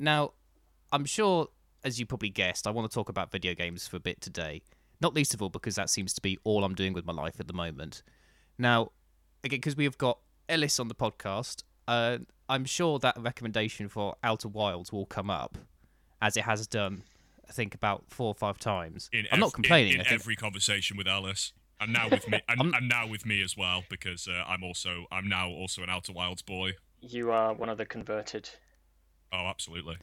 Now, I'm sure, as you probably guessed, I want to talk about video games for a bit today. Not least of all because that seems to be all I'm doing with my life at the moment. Now, again, because we have got Ellis on the podcast, uh, I'm sure that recommendation for Outer Wilds will come up, as it has done, I think, about four or five times. In I'm ev- not complaining. in, I in think- every conversation with Alice, and now with me, and, and now with me as well, because uh, I'm also I'm now also an Outer Wilds boy. You are one of the converted. Oh, absolutely.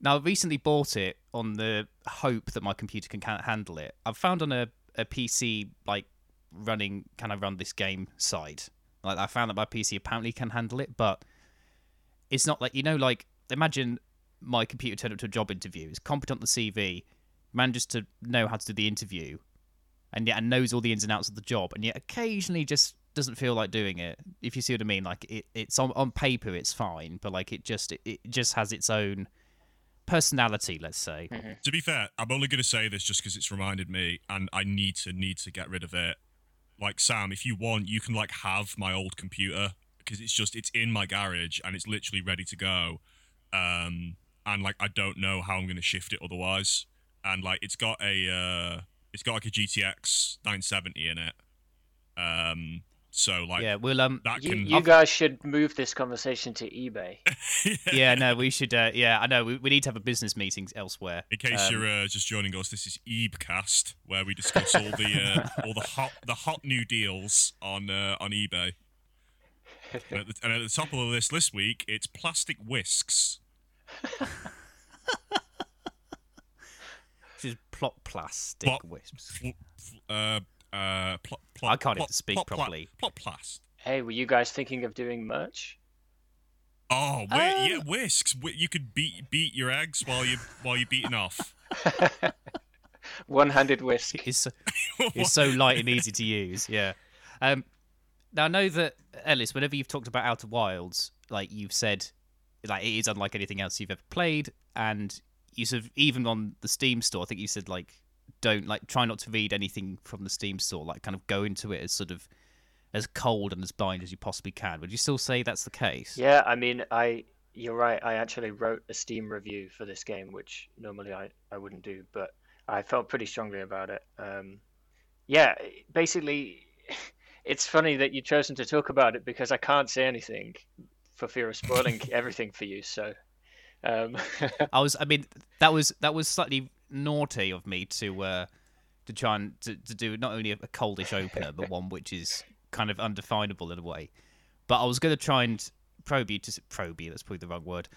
Now, I recently bought it on the hope that my computer can ca- handle it. I've found on a, a PC, like, running, can I run this game side? Like, I found that my PC apparently can handle it, but it's not like, you know, like, imagine my computer turned up to a job interview, is competent on the CV, manages to know how to do the interview, and yet and knows all the ins and outs of the job, and yet occasionally just doesn't feel like doing it. If you see what I mean, like it, it's on on paper it's fine, but like it just it, it just has its own personality, let's say. To be fair, I'm only going to say this just because it's reminded me, and I need to need to get rid of it. Like Sam, if you want, you can like have my old computer because it's just it's in my garage and it's literally ready to go. Um, and like I don't know how I'm going to shift it otherwise. And like it's got a uh, it's got like a GTX 970 in it. Um, so like yeah, we'll um that You, can you guys should move this conversation to eBay. yeah, no, we should uh, yeah, I know we, we need to have a business meeting elsewhere. In case Um, you're uh, just joining us, this is Ebcast, where we discuss all the uh, all the hot the hot new deals on uh, on eBay. And at, the, and at the top of the list this week, it's plastic whisks. which is plot plastic Plot- wisps. Fl- fl- uh, uh, plot, plot, I can't even speak plot pla- properly. plot plast. Hey, were you guys thinking of doing merch? Oh, whi- yeah, Um, whisks. You could beat beat your eggs while you while you're beating off. One-handed whisk. It's so, it's so light and easy to use. Yeah. Um, now I know that Ellis, whenever you've talked about Outer Wilds, like you've said, like it is unlike anything else you've ever played, and you sort of even on the Steam store, I think you said like don't like try not to read anything from the Steam store, like kind of go into it as sort of as cold and as blind as you possibly can. Would you still say that's the case? Yeah, I mean, I you're right. I actually wrote a Steam review for this game, which normally I, I wouldn't do, but I felt pretty strongly about it. Um, yeah, basically, it's funny that you've chosen to talk about it because I can't say anything for fear of spoiling everything for you. So, um, I was. I mean, that was that was slightly naughty of me to uh, to try and to, to do not only a, a coldish opener, but one which is kind of undefinable in a way. But I was going to try and probe you to s- probe you. That's probably the wrong word.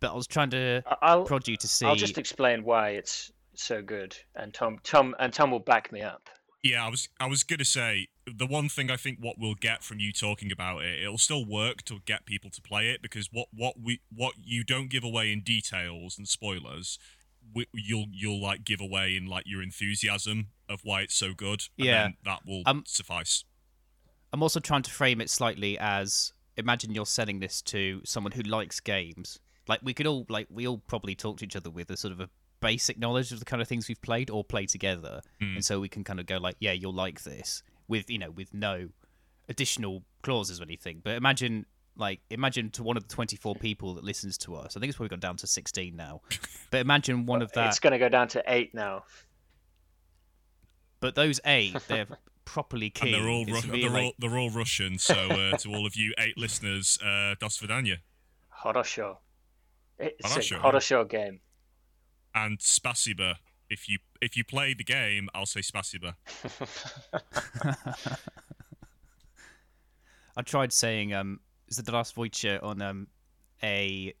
But I was trying to I'll prod you to see. I'll just explain why it's so good, and Tom Tom and Tom will back me up. Yeah, I was I was gonna say the one thing I think what we'll get from you talking about it, it'll still work to get people to play it because what what we what you don't give away in details and spoilers, you'll you'll like give away in like your enthusiasm of why it's so good. And Yeah. then that will Um, suffice. I'm also trying to frame it slightly as imagine you're selling this to someone who likes games. Like we could all like we all probably talk to each other with a sort of a basic knowledge of the kind of things we've played or play together, Hmm. and so we can kind of go like, yeah, you'll like this with you know with no additional clauses or anything. But imagine like imagine to one of the 24 people that listens to us. I think it's probably gone down to 16 now. But imagine one of that. It's going to go down to eight now. But those eight, they're properly And they're all It's Ru- really they're like- all they're all Russian. So uh, to all of you eight listeners, uh, das Vidanya Horosho. It's Horosho, a yeah. Horosho game. and spasiba. If you if you play the game, I'll say spasiba. I tried saying um Zdravstvuyte on um a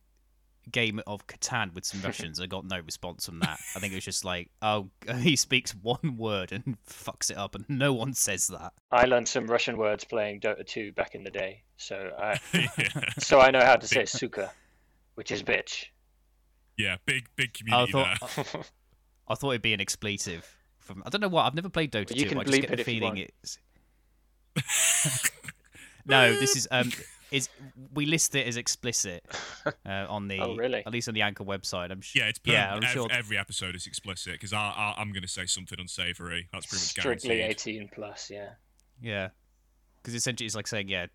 game of Catan with some Russians. I got no response from that. I think it was just like, oh, he speaks one word and fucks it up, and no one says that. I learned some Russian words playing Dota 2 back in the day, so I yeah. so I know how to say suka, which is bitch. yeah, big big I community thought there. I thought it'd be an expletive. From I don't know what I've never played Dota Well, you 2. can I just get it the if you feeling want. it's. no, this is um is we list it as explicit uh, on the Oh, really? at least on the Anchor website. I'm sure. Yeah, it's yeah. I'm Ev- sure. every episode is explicit because I, I, I'm going to say something unsavory. That's pretty much Strictly guaranteed. 18 plus, yeah. Yeah, because essentially it's like saying, yeah,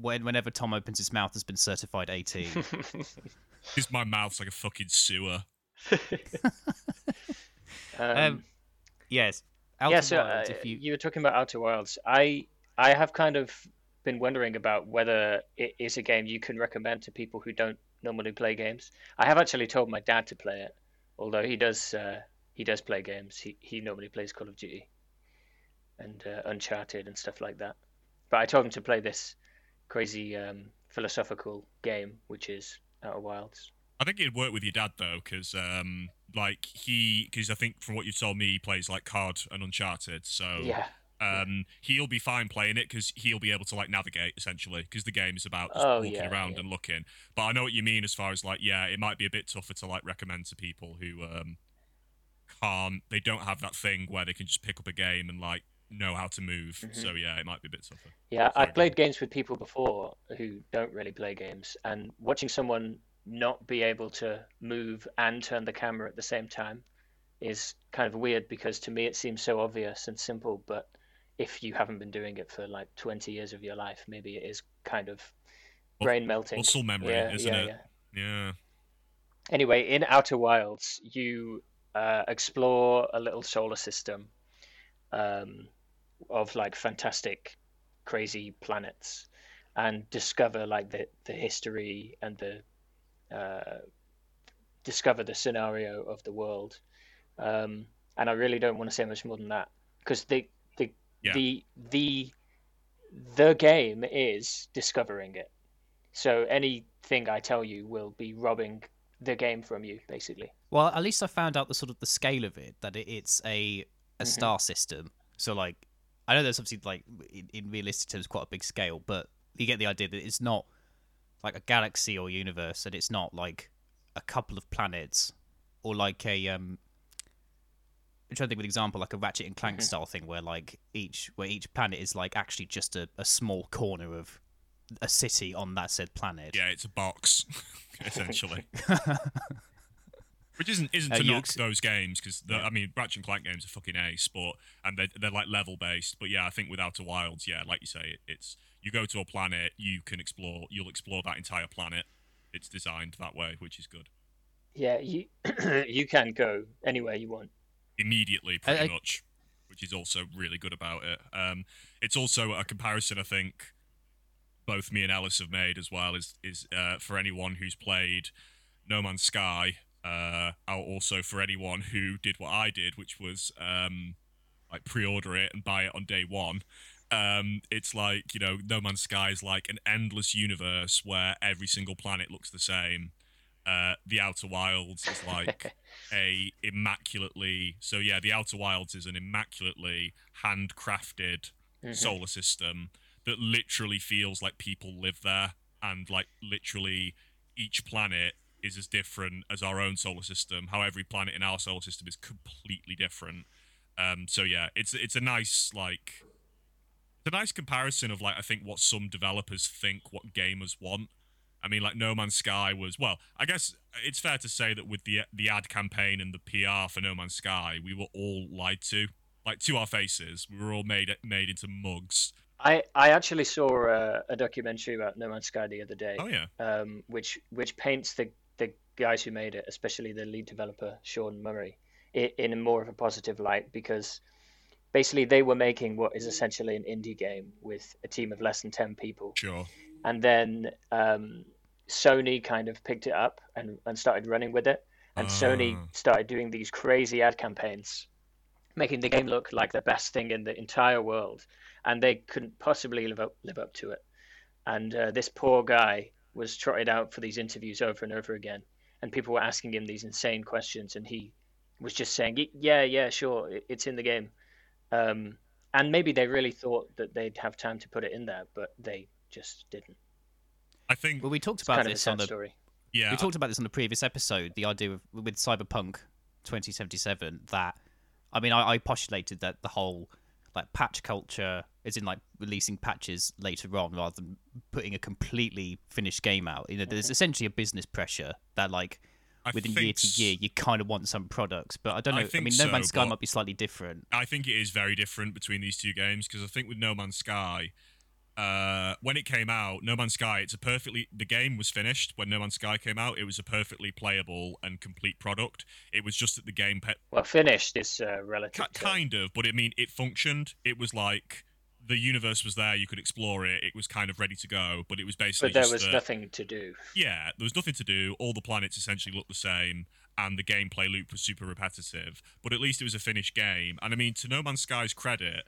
when whenever Tom opens his mouth, has been certified 18. Because my mouth's like a fucking sewer. um, um, yes. Outer yeah, so uh, if you, you were talking about Outer Wilds. I I have kind of been wondering about whether it is a game you can recommend to people who don't normally play games. I have actually told my dad to play it, although he does uh, he does play games. He he normally plays Call of Duty and uh, Uncharted and stuff like that. But I told him to play this crazy um, philosophical game, which is Outer Wilds. I think it'd work with your dad though, because um, like he, because I think from what you've told me, he plays like COD and Uncharted, so Yeah. Um, he'll be fine playing it because he'll be able to like navigate essentially because the game is about just Oh, walking yeah, around yeah. and looking. But I know what you mean as far as like, yeah, it might be a bit tougher to like recommend to people who um, can't, they don't have that thing where they can just pick up a game and like know how to move. Mm-hmm. So yeah, it might be a bit tougher. Yeah, Sorry, I've played games with people before who don't really play games, and watching someone not be able to move and turn the camera at the same time is kind of weird because to me it seems so obvious and simple, but if you haven't been doing it for like 20 years of your life, maybe it is kind of brain melting. Muscle memory, yeah, isn't yeah, it? yeah. Yeah. Anyway, in Outer Wilds, you uh, explore a little solar system um, of like fantastic, crazy planets, and discover like the the history and the uh, discover the scenario of the world. Um, and I really don't want to say much more than that because the the Yeah. the the the game is discovering it. So anything I tell you will be robbing the game from you, basically. well, at least I found out the sort of the scale of it that it, it's a a Mm-hmm. star system. So like, I know there's obviously like in, in realistic terms quite a big scale, but you get the idea that it's not like a galaxy or universe, and it's not like a couple of planets or like a um. I'm trying to think of an example, like a Ratchet and Mm-hmm. Clank style thing, where like each where each planet is like actually just a, a small corner of a city on that said planet. Yeah, it's a box, essentially. Which isn't isn't Uh, to you knock ex- those games because I mean Ratchet and Clank games are fucking ace, but and they're they're like level based. But yeah, I think with Outer Wilds, yeah, like you say, it, it's you go to a planet, you can explore, you'll explore that entire planet. It's designed that way, which is good. Yeah, you you can go anywhere you want. Immediately, pretty I- much, which is also really good about it. Um, it's also a comparison I think both me and Alice have made as well is is uh, for anyone who's played No Man's Sky, uh, also for anyone who did what I did, which was um, like pre-order it and buy it on day one. Um, it's like you know, No Man's Sky is like an endless universe where every single planet looks the same. Uh, the Outer Wilds is like a immaculately so yeah, the Outer Wilds is an immaculately handcrafted solar system that literally feels like people live there and like literally each planet is as different as our own solar system. How every planet in our solar system is completely different. Um so yeah it's it's a nice like it's a nice comparison of like i think what some developers think what gamers want i mean like no man's sky was well i guess it's fair to say that with the the ad campaign and the pr for no man's sky we were all lied to like to our faces. We were all made made into mugs. I I actually saw a, a documentary about No Man's Sky the other day. oh yeah. um, which which paints the the guys who made it, especially the lead developer Sean Murray, in a more of a positive light because basically they were making what is essentially an indie game with a team of less than ten people, sure. And then um, Sony kind of picked it up and, and started running with it, and Sony Ah. started doing these crazy ad campaigns, making the game look like the best thing in the entire world, and they couldn't possibly live up live up to it. And uh, this poor guy was trotted out for these interviews over and over again, and people were asking him these insane questions, and he was just saying, "Yeah, yeah, sure, it's in the game." Um, and maybe they really thought that they'd have time to put it in there, but they just didn't. I think Well, we talked about kind of a this on the story. yeah we talked about this on the previous episode. The idea of with Cyberpunk 2077 that I mean I, I postulated that the whole like patch culture is in like releasing patches later on rather than putting a completely finished game out. You know, there's essentially a business pressure that like I within year to year you kind of want some products, but I don't know. I, think mean, No Man's so, Sky might be slightly different. I think it is very different between these two games because I think with No Man's Sky, uh, when it came out, No Man's Sky, it's a perfectly the game was finished when No Man's Sky came out. It was a perfectly playable and complete product. It was just that the game pe- Well, finished is uh, relative. Ki- kind of, but I mean, it functioned. It was like the universe was there. You could explore it. It was kind of ready to go, but it was basically. But there was that- nothing to do. Yeah, there was nothing to do. All the planets essentially looked the same, and the gameplay loop was super repetitive. But at least it was a finished game. And I mean, to No Man's Sky's credit,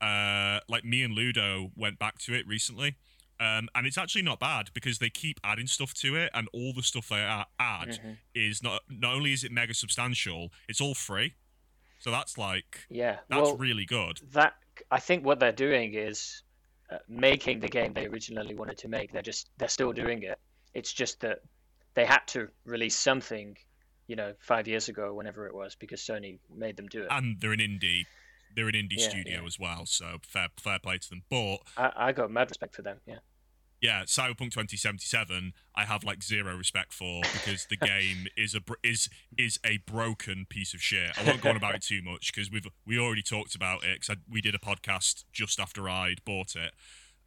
uh, like me and Ludo went back to it recently. Um, and it's actually not bad because they keep adding stuff to it, and all the stuff they add Mhm. is not not only is it mega substantial, it's all free. So that's like Yeah. that's well, really good. that I think what they're doing is uh, making the game they originally wanted to make. They're just they're still doing it. It's just that they had to release something, you know, five years ago, whenever it was, because Sony made them do it. And they're an indie, they're an indie Yeah, studio yeah. as well, so fair fair play to them. But I, I got mad respect for them. Yeah. yeah, Cyberpunk 2077, I have like zero respect for because the game is a is is a broken piece of shit. I won't go on about it too much because we've we already talked about it because we did a podcast just after I'd bought it.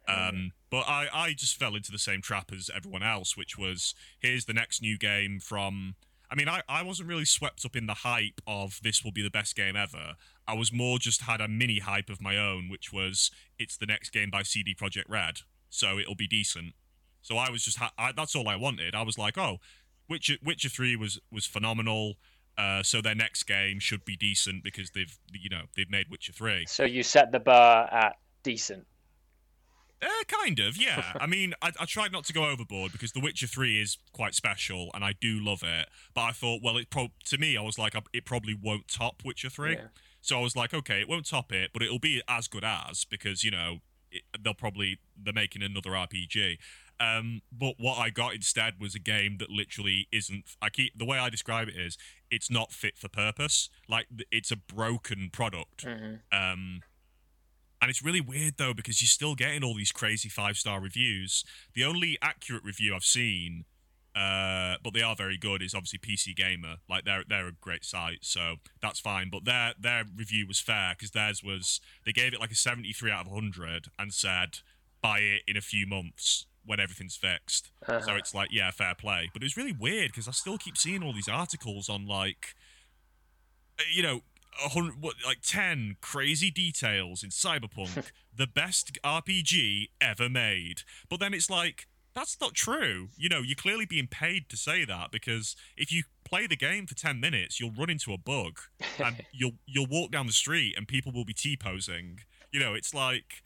Um, but I, I just fell into the same trap as everyone else, which was here's the next new game from. I mean, I, I wasn't really swept up in the hype of this will be the best game ever. I was more just had a mini hype of my own, which was it's the next game by CD Projekt Red, so it'll be decent. So I was just ha- I, that's all I wanted. I was like, oh, Witcher Witcher Three was was phenomenal. Uh, so their next game should be decent because they've you know they've made Witcher Three. So you set the bar at decent. Uh, kind of, yeah. I mean, I, I tried not to go overboard because The Witcher Three is quite special, and I do love it. But I thought, well, it pro- to me, I was like, it probably won't top Witcher Three. Yeah. So I was like, okay, it won't top it, but it'll be as good as because you know it, they'll probably they're making another RPG. Um, but what I got instead was a game that literally isn't. I keep the way I describe it is it's not fit for purpose. Like it's a broken product. hmm Um, and it's really weird though because you're still getting all these crazy five star reviews. The only accurate review I've seen, uh, but they are very good, is obviously PC Gamer. Like they're they're a great site, so that's fine. But their their review was fair because theirs was they gave it like a 73 out of 100 and said buy it in a few months when everything's fixed. So Uh-huh. it's like yeah, fair play. But it was really weird because I still keep seeing all these articles on like uh, you know, hundred, what, like ten crazy details in Cyberpunk, the best RPG ever made. But then it's like that's not true. You know, you're clearly being paid to say that because if you play the game for ten minutes, you'll run into a bug and you'll you'll walk down the street and people will be t posing. You know, it's like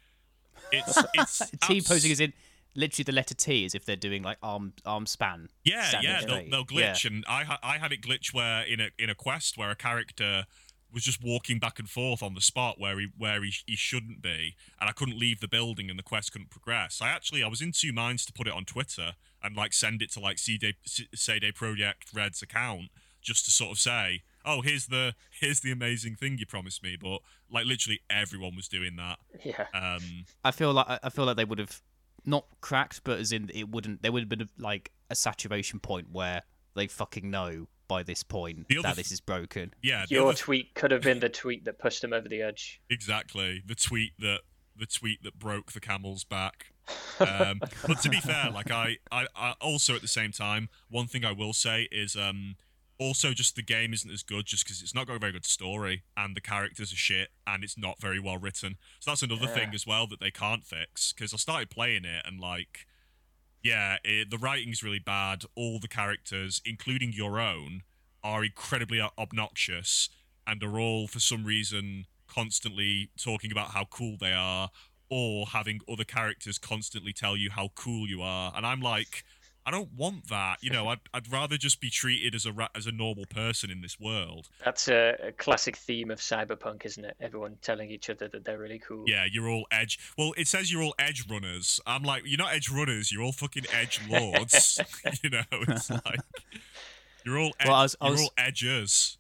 it's it's T abs- posing is in literally the letter T, as if they're doing like arm arm span. Yeah, yeah, they'll, they'll glitch, and I I had it glitch where in a in a quest where a character was just walking back and forth on the spot where he where he, he shouldn't be, and I couldn't leave the building, and the quest couldn't progress. I actually I was in two minds to put it on Twitter and like send it to like CD CD Projekt Red's account just to sort of say, oh here's the here's the amazing thing you promised me, but like literally everyone was doing that. Yeah. Um, I feel like I feel like they would have not cracked, but as in it wouldn't. There would have been like a saturation point where they fucking know by this point The other that th- this is broken. yeah, Your other- tweet could have been the tweet that pushed him over the edge. Exactly. The tweet that the tweet that broke the camel's back. Um, but to be fair, like I, I, I also at the same time, one thing I will say is um also just the game isn't as good just because it's not got a very good story and the characters are shit and it's not very well written. So that's another thing as well that they can't fix because I started playing it and like yeah, it, the writing's really bad. All the characters, including your own, are incredibly obnoxious and are all, for some reason, constantly talking about how cool they are or having other characters constantly tell you how cool you are. And I'm like, I don't want that. You know, I'd, I'd rather just be treated as a ra- as a normal person in this world. That's a, a classic theme of cyberpunk, isn't it? Everyone telling each other that they're really cool. Yeah, you're all edge. Well, it says you're all edge runners. I'm like, you're not edge runners. You're all fucking edge lords. you know, it's like you're all edge, Well, I was- I you're was- all edgers.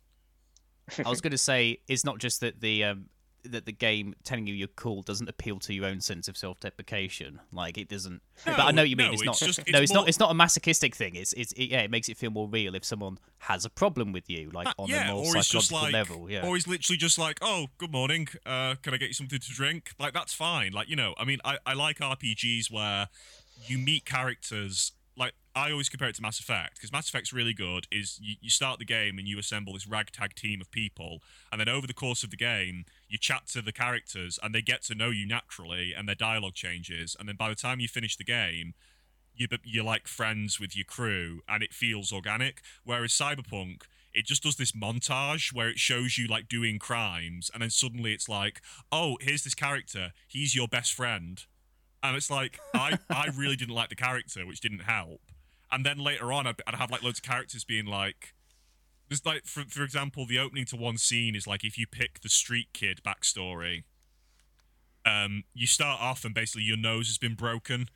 I was going to say it's not just that the um, that the game telling you you're cool doesn't appeal to your own sense of self-deprecation. Like it doesn't. No, but I know what you mean. no, it's it's not. just- no, it's it's more- not. It's not a masochistic thing. It's it's it, yeah. It makes it feel more real if someone has a problem with you, like on yeah, a more or he's just psychological like, level. Yeah. or he's literally just like, oh, good morning. Uh, can I get you something to drink? Like that's fine. Like you know, I mean, I, I like RPGs where you meet characters. Like I always compare it to Mass Effect because Mass Effect's really good. Is you, you start the game and you assemble this ragtag team of people, and then over the course of the game, you chat to the characters and they get to know you naturally, and their dialogue changes, and then by the time you finish the game, you you're like friends with your crew and it feels organic. Whereas cyberpunk it just does this montage where it shows you like doing crimes and then suddenly it's like oh here's this character. He's your best friend. And it's like i i really didn't like the character which didn't help. And then later on i'd, I'd have like loads of characters being like there's like for, for example the opening to one scene is like if you pick the street kid backstory um you start off and basically your nose has been broken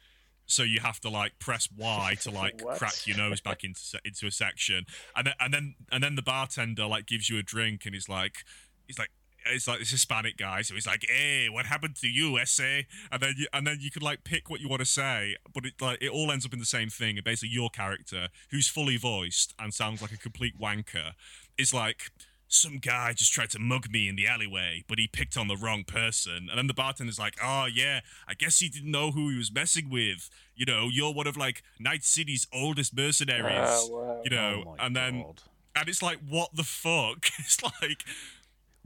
so you have to like press Y to like crack your nose back into into a section, and then and then and then the bartender like gives you a drink, and he's like, he's like. It's like this Hispanic guy, so he's like, "Hey, what happened to you, essay?" And then you and then you could like pick what you want to say, but it like it all ends up in the same thing. And basically, your character, who's fully voiced and sounds like a complete wanker, is like, some guy just tried to mug me in the alleyway, but he picked on the wrong person. And then the bartender's like, oh, yeah, I guess he didn't know who he was messing with. You know, you're one of like Night City's oldest mercenaries. Oh, wow. You know, Oh my and then, God. and it's like, what the fuck? It's like,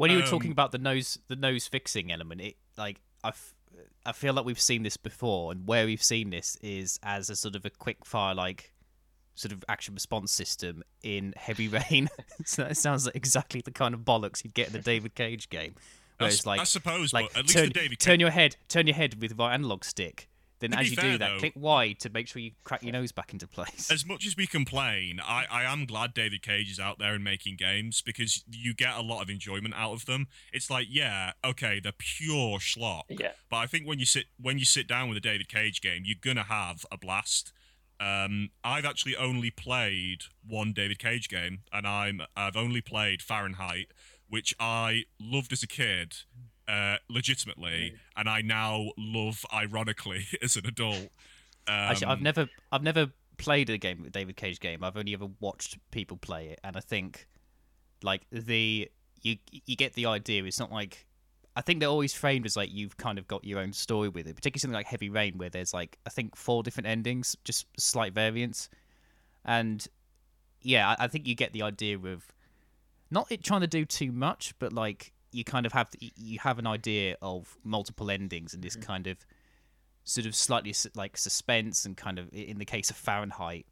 When you were Um, talking about the nose, the nose fixing element, it like I, f- I feel like we've seen this before, and where we've seen this is as a sort of a quick fire like sort of action response system in Heavy Rain. so that sounds like exactly the kind of bollocks you'd get in the David Cage game, where I, it's like I suppose, like but at least turn, the David turn your head, turn your head with right analog stick. Then To as you fair, do that, though- click Y to make sure you crack your nose back into place. as much as we complain, I, I am glad David Cage is out there and making games because you get a lot of enjoyment out of them. It's like, yeah, okay, they're pure schlock. Yeah. But I think when you sit when you sit down with a David Cage game, you're gonna have a blast. Um, I've actually only played one David Cage game, and I'm I've only played Fahrenheit, which I loved as a kid, uh, legitimately, and I now love ironically as an adult. Um, Actually, I've never, I've never played a game, David Cage game. I've only ever watched people play it, and I think, like the you, you get the idea. It's not like, I think they're always framed as like you've kind of got your own story with it. Particularly something like Heavy Rain, where there's like I think four different endings, just slight variants, and yeah, I, I think you get the idea of not it trying to do too much, but like you kind of have you have an idea of multiple endings and this mm. kind of sort of slightly like suspense and kind of in the case of Fahrenheit,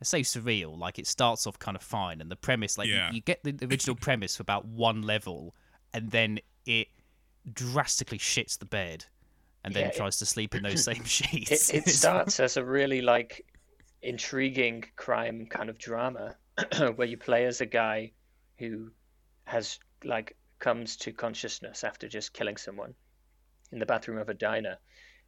I say surreal. Like it starts off kind of fine, and the premise, like you- Yeah. you, get the original premise for about one level, and then it drastically shits the bed, and then Yeah, it- tries to sleep in those same sheets. it It's- starts as a really like intriguing crime kind of drama where you play as a guy who has like comes to consciousness after just killing someone in the bathroom of a diner.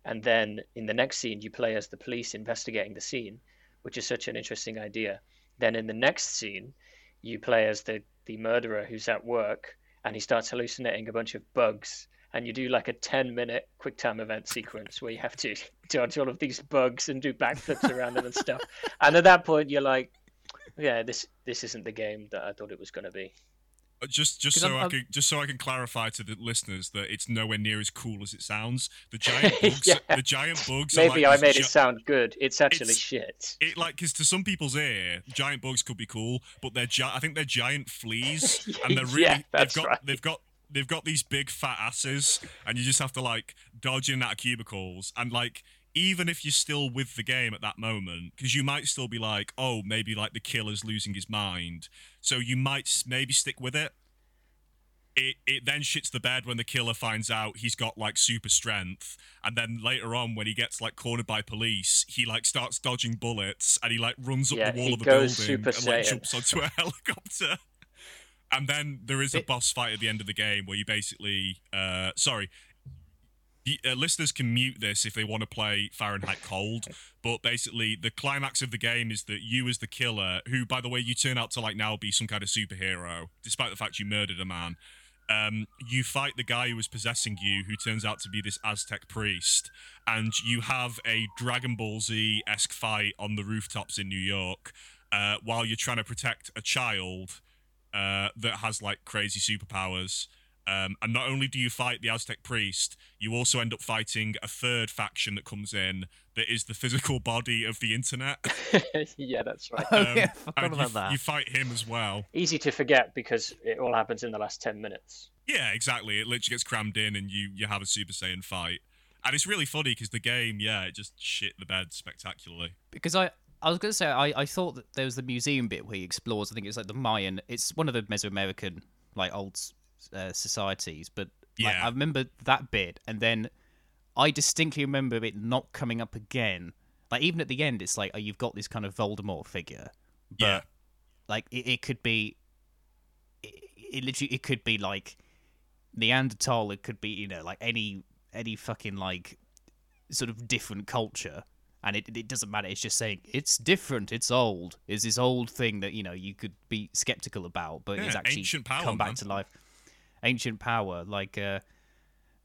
And then in the next scene you play as the police investigating the scene which is such an interesting idea. Then in the next scene you play as the the murderer who's at work and he starts hallucinating a bunch of bugs. And you do like a 10 minute quick time event sequence where you have to dodge all of these bugs and do backflips around them and stuff. And at that point you're like yeah this this isn't the game that i thought it was going to be Uh, just, just 'Cause so I'm- i I'm- can, just so I can clarify to the listeners that it's nowhere near as cool as it sounds. The giant bugs, Yeah. the giant bugs. are maybe like i made gi- it sound good it's actually It's- shit It like because to some people's ear, giant bugs could be cool, but they're gi- I think they're giant fleas, and they're really Yeah, they've got right. they've got they've got these big fat asses, and you just have to like dodge in and out of cubicles, and like even if you're still with the game at that moment, because you might still be like, oh, maybe like the killer's losing his mind, so you might maybe stick with it. It, it then shits the bed when the killer finds out he's got like super strength. And then later on when he gets like cornered by police he like starts dodging bullets and he like runs up Yeah, the wall of a building Super and like jumps onto a helicopter. And then there is a It- boss fight at the end of the game where you basically uh sorry uh, listeners can mute this if they want to play Fahrenheit Cold, but basically the climax of the game is that you as the killer, who by the way you turn out to like now be some kind of superhero, despite the fact you murdered a man, um, you fight the guy who was possessing you, who turns out to be this Aztec priest, and you have a Dragon Ball Z esque fight on the rooftops in New York uh, while you're trying to protect a child uh, that has like crazy superpowers. Um, and not only do you fight the Aztec priest, you also end up fighting a third faction that comes in that is the physical body of the internet. yeah, that's right. Oh Um, yeah, forgot about you, that. you fight him as well. Easy to forget because it all happens in the last 10 minutes. Yeah, exactly. It literally gets crammed in, and you you have a Super Saiyan fight, and it's really funny because the game, yeah, it just shit the bed spectacularly. because I I was going to say I, I thought that there was the museum bit where he explores. I think it's like the Mayan. It's one of the Mesoamerican like old uh, societies, but like, Yeah. I remember that bit, and then I distinctly remember it not coming up again. Like even at the end, it's like oh, you've got this kind of Voldemort figure, but Yeah. like it, it could be, it, it literally it could be like Neanderthal. It could be you know like any any fucking like sort of different culture and it, it doesn't matter it's just saying it's different it's old is this old thing that you know you could be skeptical about but it's actually come back man. to life ancient power like uh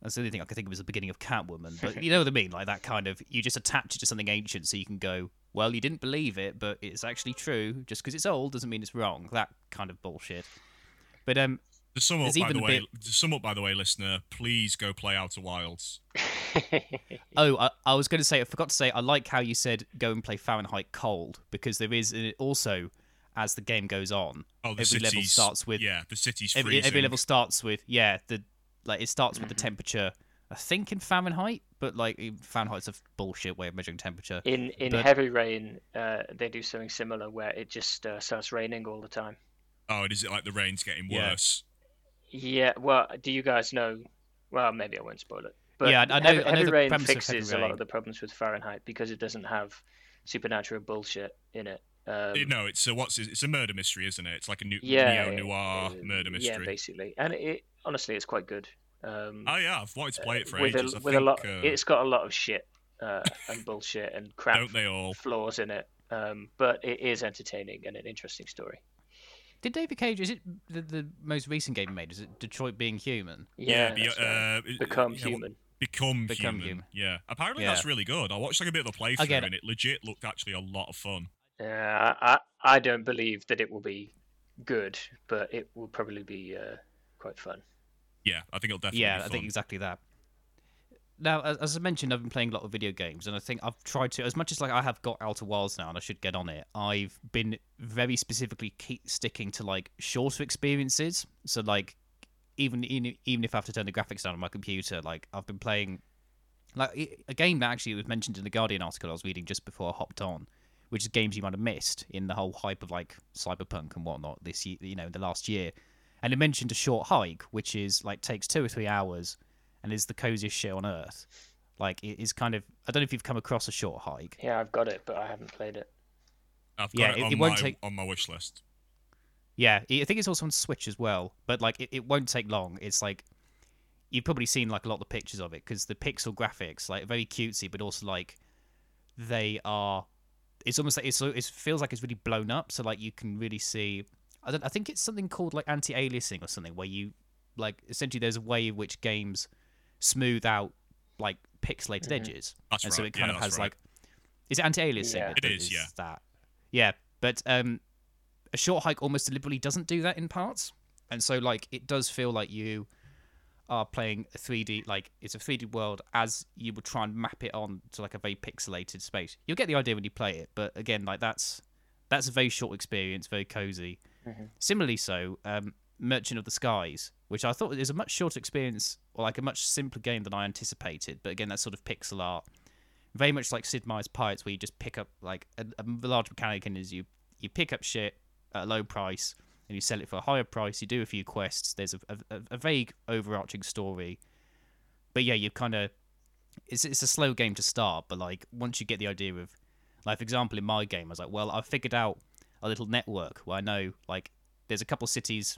that's the only thing I could think of was the beginning of Catwoman, but you know what I mean, like that kind of you just attach it to something ancient, so you can go, well, you didn't believe it, but it's actually true. Just because it's old doesn't mean it's wrong. That kind of bullshit. But um, To sum up, by even the way, bit- to sum up, by the way, listener, please go play Outer Wilds. Oh, I, I was going to say, I forgot to say, I like how you said go and play Fahrenheit Cold because there is also, as the game goes on, Oh, the every city's level starts with yeah, the city's every, freezing. every level starts with yeah the like it starts with the temperature. I think in Fahrenheit, but like in Fahrenheit's a bullshit way of measuring temperature. In in But- Heavy Rain, uh, they do something similar where it just uh, starts raining all the time. Oh, and is it like the rain's getting Yeah. worse? Yeah, well, do you guys know? Well, maybe I won't spoil it. But Yeah, I- I know- Heavy, I know Heavy the Rain premise of fixes Heavy a lot of the problems with Fahrenheit because it doesn't have supernatural bullshit in it. Um, no, it's a what's it's a murder mystery, isn't it? It's like a new yeah, neo noir uh, murder Yeah, mystery. basically, and it honestly, it's quite good. Um, oh yeah, I've wanted to play it for with ages. a, I with think, a lot, uh, it's got a lot of shit uh, and bullshit and crap don't they all? flaws in it. Um, but it is entertaining and an interesting story. Did David Cage? Is it the, the most recent game he made? Is it Detroit Being Human? Yeah, be- that's right. uh, it- become yeah, what- human. Become, Become human. Human. Yeah. Apparently Yeah. that's really good. I watched like a bit of the playthrough Again- and it legit looked actually a lot of fun. Uh, I I don't believe that it will be good, but it will probably be uh, quite fun. Yeah, I think it'll definitely yeah, be I fun. think exactly that. Now, as, as I mentioned, I've been playing a lot of video games, and I think I've tried to, as much as like I have got Outer Wilds now, and I should get on it. I've been very specifically keep sticking to like shorter experiences. So like, even even even if I have to turn the graphics down on my computer, like I've been playing, like i- a game that actually was mentioned in the Guardian article I was reading just before I hopped on, which is games you might have missed in the whole hype of like cyberpunk and whatnot this year, you know, the last year. And it mentioned a short hike, which is like takes two or three hours, and is the coziest shit on earth. Like it is kind of. I don't know if you've come across a short hike. Yeah, I've got it, but I haven't played it. I've got Yeah, it, it- on, it my, won't take- on my wish list. Yeah, I think it's also on Switch as well. But like, it, it won't take long. It's like you've probably seen like a lot of the pictures of it because the pixel graphics, like very cutesy, but also like they are. It's almost like it's it feels like it's really blown up. So like you can really see. I don't. I think it's something called like anti-aliasing or something where you like essentially there's a way in which games smooth out like pixelated edges, That's and so it kind yeah, of has right. like. Is it anti-aliasing? Yeah. that- It that is, yeah. That. Yeah, but um, a short hike almost deliberately doesn't do that in parts, and so like it does feel like you are playing a 3D like it's a 3D world as you would try and map it on to like a very pixelated space. You'll get the idea when you play it, but again, like that's that's a very short experience, very cozy. Similarly, so um, Merchant of the Skies, which I thought is a much shorter experience or like a much simpler game than I anticipated, but again, that's sort of pixel art, very much like Sid Meier's Pirates, where you just pick up like a, a large mechanic and is you you pick up shit at a low price and you sell it for a higher price. You do a few quests. There's a, a, a vague overarching story, but yeah, you kind of it's it's a slow game to start, but like once you get the idea of like for example in my game, I was like, well, I've figured out a little network where I know like there's a couple cities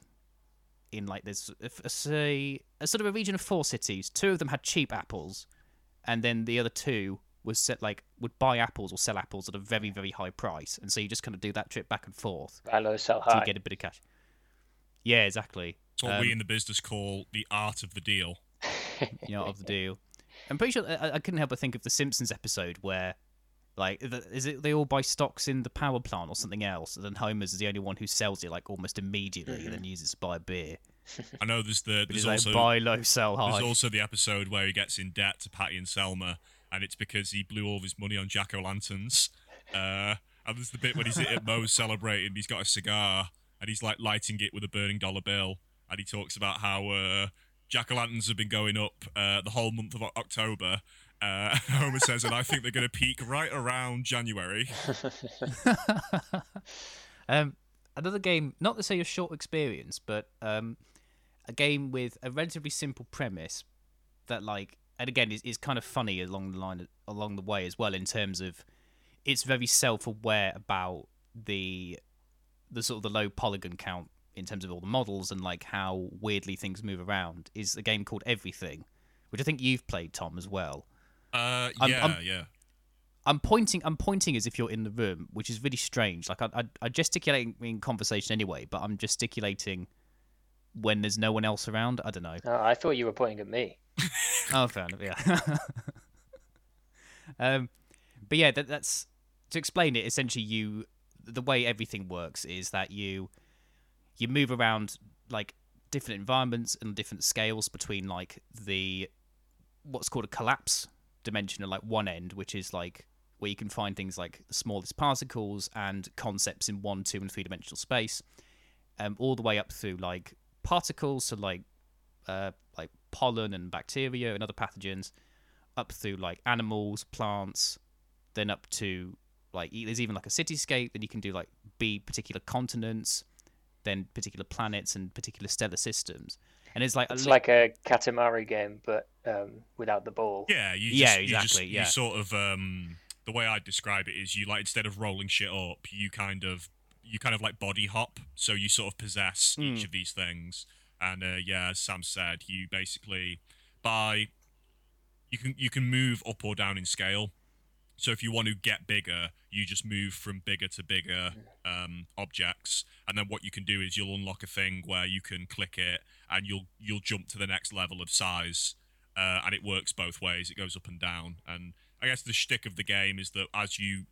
in like there's a, a, say a sort of a region of four cities. Two of them had cheap apples, and then the other two was set like would buy apples or sell apples at a very very high price, and so you just kind of do that trip back and forth Buy low, sell to high. get a bit of cash. Yeah, exactly. It's what Um, we in the business call the art of the deal. you know, of the deal. I'm pretty sure I, I couldn't help but think of the Simpsons episode where, like, the, is it they all buy stocks in the power plant or something else, and then Homer's is the only one who sells it like almost immediately, and then uses it to buy a beer. I know there's the But he's there's like also buy low, sell high. there's also the episode where he gets in debt to Patty and Selma, and it's because he blew all of his money on jack o' lanterns. Uh, and there's the bit when he's at Moe's celebrating, he's got a cigar and he's like lighting it with a burning dollar bill, and he talks about how uh, jack o' lanterns have been going up uh, the whole month of October. Uh, Homer says, and I think they're going to peak right around January. um, another game, not to say a short experience, but um, a game with a relatively simple premise that, like, and again, is, is kind of funny along the line along the way as well in terms of it's very self-aware about the the sort of the low polygon count in terms of all the models and like how weirdly things move around. Is a game called Everything, which I think you've played, Tom, as well. Uh, I'm- yeah, I'm- yeah. I'm pointing. I'm pointing as if you're in the room, which is really strange. Like I, I, I gesticulate in conversation anyway, but I'm gesticulating when there's no one else around. I don't know. Oh, I thought you were pointing at me. Oh, fair enough. Yeah. um, but yeah, that, that's to explain it. Essentially, you the way everything works is that you you move around like different environments and different scales between like the what's called a collapse dimension at like one end, which is like where you can find things like the smallest particles and concepts in one, two, and three dimensional space, um, all the way up through like particles, so like uh, like pollen and bacteria and other pathogens, up through like animals, plants, then up to like e- there's even like a cityscape. Then you can do like be particular continents, then particular planets and particular stellar systems. And it's like a It's li- like a Katamari game, but um, without the ball. Yeah, you Yeah, just, you just exactly, you yeah. sort of um the way I describe it is you like instead of rolling shit up, you kind of you kind of like body hop, so you sort of possess Hmm. each of these things. And uh, yeah, as Sam said, you basically by you can you can move up or down in scale. So if you want to get bigger, you just move from bigger to bigger um, objects, and then what you can do is you'll unlock a thing where you can click it, and you'll you'll jump to the next level of size, uh, and it works both ways. It goes up and down, and I guess the shtick of the game is that as you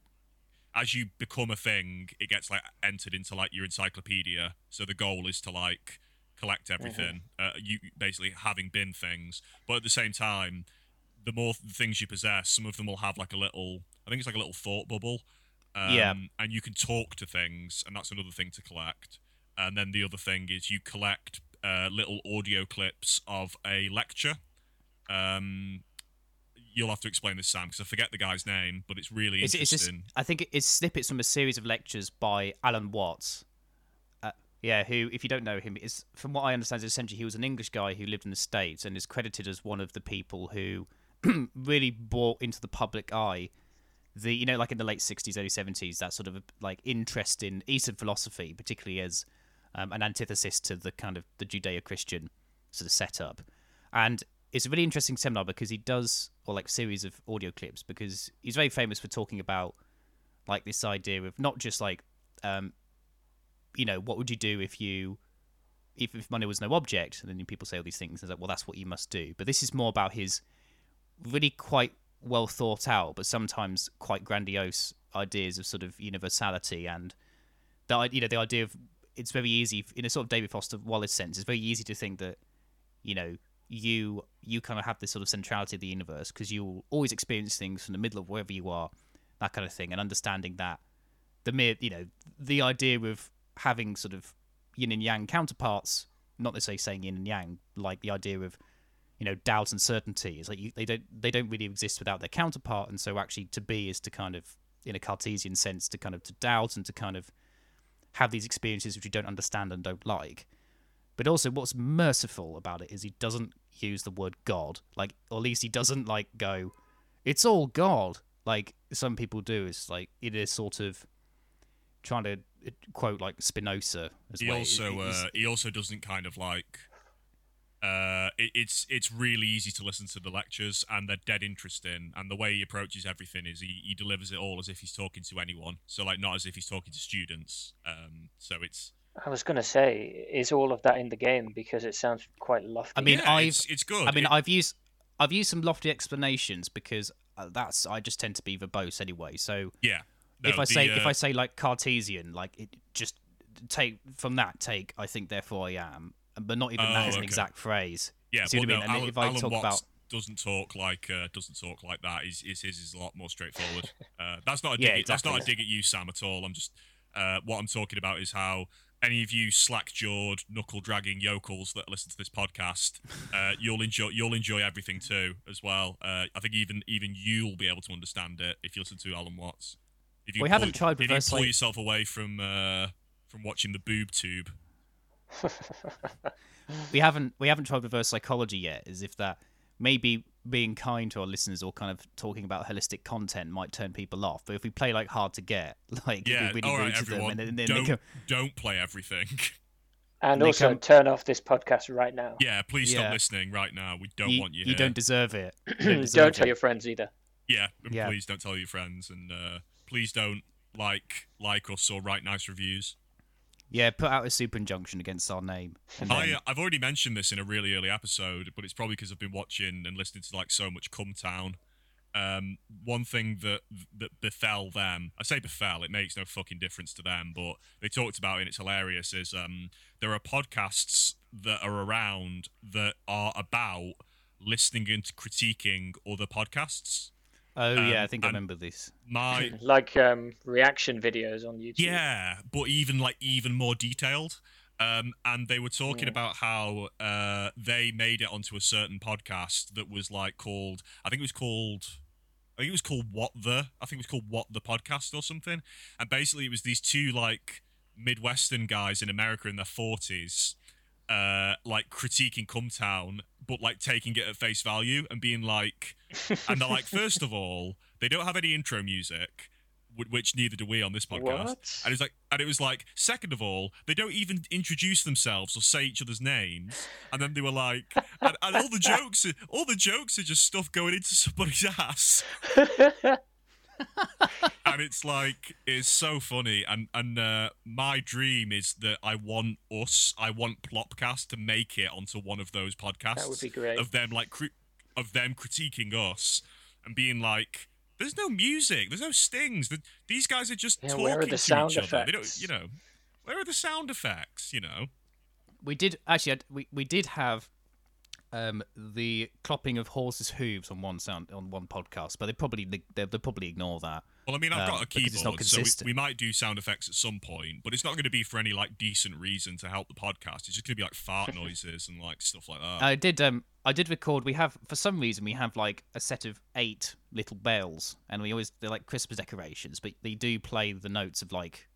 as you become a thing, it gets like entered into like your encyclopedia. So the goal is to like collect everything. Uh, you basically having been things, but at the same time, the more th- things you possess, some of them will have like a little. I think it's like a little thought bubble. Um, Yeah. And you can talk to things, and that's another thing to collect. And then the other thing is you collect uh, little audio clips of a lecture. Um, you'll have to explain this, Sam, because I forget the guy's name, but it's really interesting. just, I think it's snippets from a series of lectures by Alan Watts. Yeah, who, if you don't know him, is from what I understand, essentially he was an English guy who lived in the States and is credited as one of the people who really brought into the public eye the, you know, like in the late 60s, early 70s, that sort of like interest in Eastern philosophy, particularly as um, an antithesis to the kind of the Judeo-Christian sort of setup. And it's a really interesting seminar because he does, or like series of audio clips, because he's very famous for talking about like this idea of not just like, um, you know, what would you do if you, if, if money was no object? And then people say all these things, and it's like, well, that's what you must do. But this is more about his really quite well thought out, but sometimes quite grandiose ideas of sort of universality and the you know the idea of it's very easy in a sort of David Foster Wallace sense. It's very easy to think that you know you you kind of have this sort of centrality of the universe because you will always experience things from the middle of wherever you are, that kind of thing, and understanding that the mere you know the idea of having sort of yin and yang counterparts, not necessarily saying yin and yang, like the idea of you know doubt and certainty is like you, they don't they don't really exist without their counterpart, and so actually to be is to kind of in a Cartesian sense to kind of to doubt and to kind of have these experiences which you don't understand and don't like. But also, what's merciful about it is he doesn't use the word God, like, or at least he doesn't like go, "It's all God," like some people do. It's like it is sort of trying to quote like Spinoza as he well. Also it is- uh, he also doesn't kind of like uh it, it's it's really easy to listen to the lectures and they're dead interesting and the way he approaches everything is he, he delivers it all as if he's talking to anyone so like not as if he's talking to students um so it's I was gonna say, is all of that in the game because it sounds quite lofty. I mean, Yeah, I've it's, it's good. I mean, It- I've used I've used some lofty explanations because uh, that's I just tend to be verbose anyway. So yeah. No, if I the, say if uh, I say like Cartesian, like it just take from that take, I think therefore I am, but not even that Oh, as an exact phrase. Yeah, See but what I no, mean? And Alan, if I Alan talk Watts about- doesn't talk like uh, doesn't talk like that. His, his his is a lot more straightforward. uh, that's not a dig. Yeah, at- That's not a dig at you, Sam, at all. I'm just uh, what I'm talking about is how any of you slack-jawed, knuckle-dragging yokels that listen to this podcast, uh, you'll enjoy you'll enjoy everything too as well. Uh, I think even even you'll be able to understand it if you listen to Alan Watts. If you We pull- haven't tried if you reverse pull psych- yourself away from uh, from watching the boob tube. we haven't we haven't tried reverse psychology yet. As if that maybe being kind to our listeners or kind of talking about holistic content might turn people off. But if we play like hard to get, like Yeah, be really all rude right, to them, everyone. and then, then don't they go, don't play everything. and they also come- turn off this podcast right now. Yeah, please stop listening right now. We don't you, want you, you here. don't deserve it. Don't, don't deserve tell your friends either. Yeah, Yeah. please don't tell your friends, and uh, please don't like like us or write nice reviews. Yeah, put out a super injunction against our name. I then, uh, I've already mentioned this in a really early episode, but it's probably because I've been watching and listening to like so much Cum Town. Um, one thing that that befell them, I say befell, it makes no fucking difference to them, but they talked about it and it's hilarious. Is um, there are podcasts that are around that are about listening and critiquing other podcasts. Oh yeah, I um, think I remember this. My like um, reaction videos on YouTube. Yeah, but even like even more detailed. Um, and they were talking Yeah. about how uh, they made it onto a certain podcast that was like called. I think it was called. I think it was called What the. I think it was called What the podcast or something. And basically, it was these two like Midwestern guys in America in their forties, uh, like critiquing Cumtown, but like taking it at face value and being like, and they're like, first of all, they don't have any intro music, which neither do we on this podcast. What? And it was like, and it was like, second of all, they don't even introduce themselves or say each other's names. And then they were like, and, and all the jokes, all the jokes are just stuff going into somebody's ass. and it's like it's so funny. And and uh, my dream is that i want us i want plopcast to make it onto one of those podcasts That would be great. of them like cri- of them critiquing us and being like there's no music. There's no stings. The, these guys are just Yeah, talking where are the to sound each other. They don't you know where are the sound effects you know? We did actually. We we did have um, the clopping of horses' hooves on one sound on one podcast, but they probably they they probably ignore that. Well, I mean, I've Um, got a not keyboard, so we, consistent. we might do sound effects at some point, but it's not going to be for any like decent reason to help the podcast. It's just going to be like fart noises and like stuff like that. I did um I did record. We have for some reason we have like a set of eight little bells, and we always they're like Christmas decorations, but they do play the notes of like,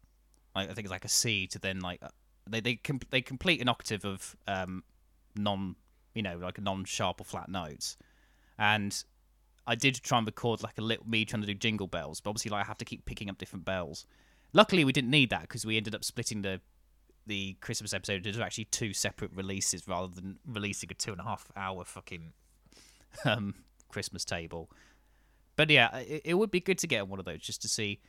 like I think it's like a C to then like uh, they they com- they complete an octave of um non you know like a non sharp or flat notes, and I did try and record like a little me trying to do jingle bells, but obviously like I have to keep picking up different bells. Luckily, we didn't need that because we ended up splitting the the Christmas episode into actually two separate releases rather than releasing a two and a half hour fucking um, Christmas table. But yeah, it, it would be good to get one of those just to see.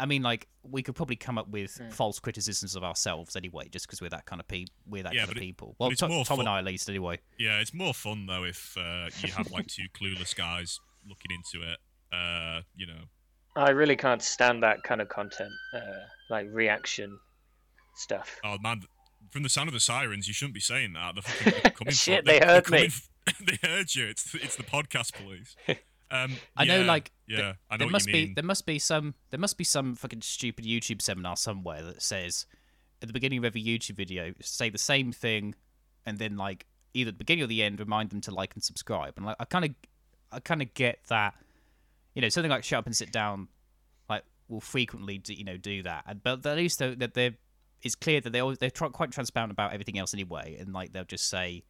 I mean, like we could probably come up with false criticisms of ourselves anyway, just because we're that kind of pe- we're that Yeah, kind of it- people. Well, it's Tom, more Tom and I at least, anyway. yeah, it's more fun though if uh, you have like two clueless guys looking into it. Uh, you know, I really can't stand that kind of content, uh, like reaction stuff. oh man, from the sound of the sirens, you shouldn't be saying that. They're fucking they're coming Shit, for, they they're- heard me. coming f- they heard you. It's it's the podcast police. Um, I know, yeah, like, th- yeah, I know there what must you be there must be some there must be some fucking stupid YouTube seminar somewhere that says at the beginning of every YouTube video say the same thing and then like either at the beginning or the end remind them to like and subscribe. And like I kind of I kind of get that you know something like shut up and sit down like will frequently do, you know do that. And but at least that they're it's clear that they always they're quite transparent about everything else anyway. And like they'll just say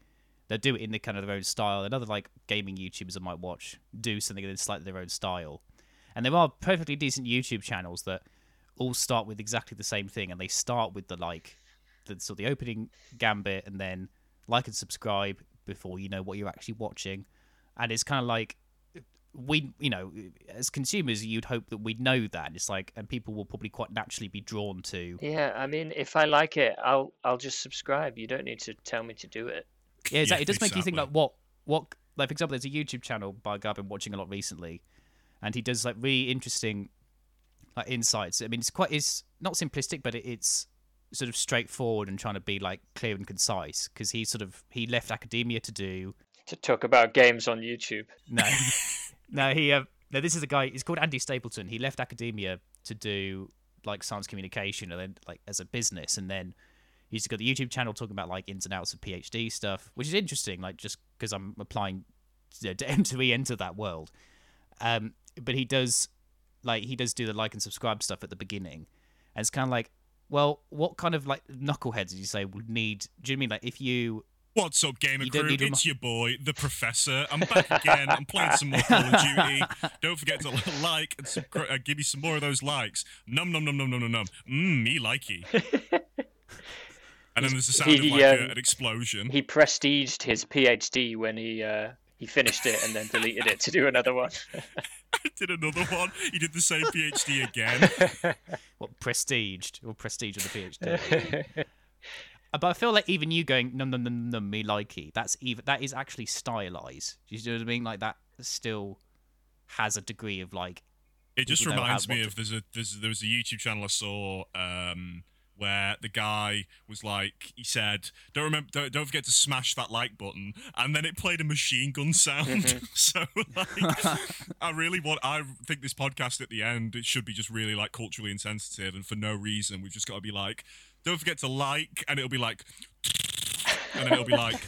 they'll do it in the kind of their own style. And other like gaming YouTubers I might watch do something in slightly their own style. And there are perfectly decent YouTube channels that all start with exactly the same thing, and they start with the like the sort of the opening gambit, and then like and subscribe before you know what you're actually watching. And it's kind of like we, you know, as consumers, you'd hope that we'd know that. It's like, and people will probably quite naturally be drawn to. Yeah, I mean, if I like it, I'll I'll just subscribe. You don't need to tell me to do it. Yeah, exactly. it does make you think exactly. like what what like for example, there's a YouTube channel by a guy I've been watching a lot recently, and he does like really interesting like insights. I mean, it's quite it's not simplistic, but it, it's sort of straightforward and trying to be like clear and concise because he sort of he left academia to do To talk about games on YouTube. no no he uh, no this is a guy he's called Andy Stapleton. He left academia to do like science communication and then like as a business and then he's got the YouTube channel talking about like ins and outs of PhD stuff, which is interesting. Like just because I'm applying you know, to enter re-enter that world. Um, but he does like he does do the like and subscribe stuff at the beginning, and it's kind of like, well, what kind of like knuckleheads did you say would need? Do you mean like if you What's up, gamer You don't crew? need remi- It's your boy, the Professor. I'm back again. I'm playing some more Call of Duty. Don't forget to like and subscri- uh, give me some more of those likes. Num num num num num num num. Mmm, me likey. And then there's the sound of He, like a, um, an explosion. He prestiged his PhD when he uh, he finished it and then deleted it to do another one. did another one. He did the same PhD again. what prestiged or prestige of the PhD? Uh, but I feel like even you going num num num num me likey, that's even that is actually stylized. Do you know what I mean? Like that still has a degree of like It just People know how- reminds me of there's a there's there was a YouTube channel I saw um, where the guy was like he said don't remember don't, don't forget to smash that like button and then it played a machine gun sound. So like I really want I think this podcast at the end it should be just really like culturally insensitive and for no reason we've just got to be like don't forget to like and it'll be like and then it'll be like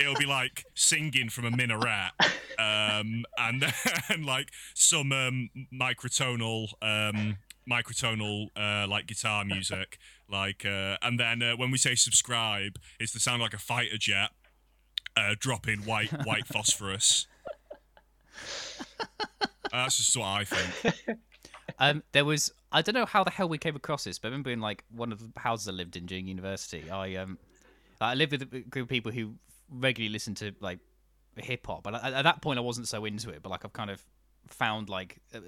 it'll be like singing from a minaret um and then like some um microtonal um microtonal uh like guitar music like uh and then uh, when we say subscribe it's the sound like a fighter jet uh dropping white white phosphorus that's just what i think um there was I don't know how the hell we came across this, but I remember in like one of the houses I lived in during university, I um I lived with a group of people who regularly listened to like hip hop, but at, at that point I wasn't so into it. But like I've kind of found like uh,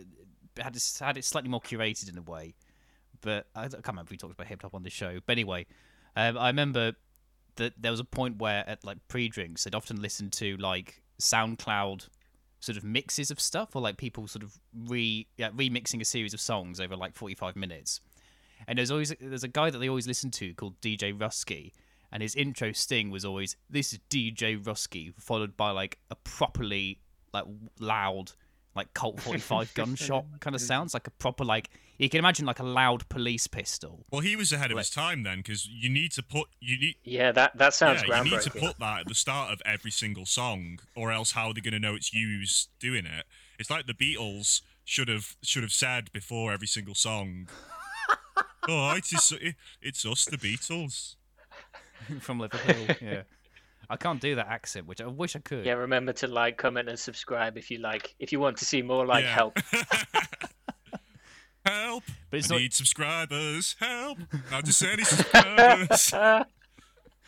had this, had it slightly more curated in a way. But I, can't remember if we talked about hip hop on the show. But anyway, um, I remember that there was a point where at like pre-drinks they'd often listen to like SoundCloud sort of mixes of stuff or like people sort of re yeah, remixing a series of songs over like 45 minutes and there's always there's a guy that they always listen to called DJ Rusky and his intro sting was always this is DJ Rusky followed by like a properly like loud like Colt 45 gunshot kind of sounds like a proper like you can imagine like a loud police pistol well he was ahead of his time then because you need to put you need yeah, that that sounds yeah, you need to put that at the start of every single song, or else how are they going to know it's you who's doing it? It's like the Beatles should have should have said before every single song. oh, it is it, it's us, the Beatles. from Liverpool yeah I can't do that accent which I wish I could Yeah, remember to like, comment, and subscribe if you like. If you want to see more like Yeah. help. Help! But it's I not- need subscribers. Help! Not just any subscribers.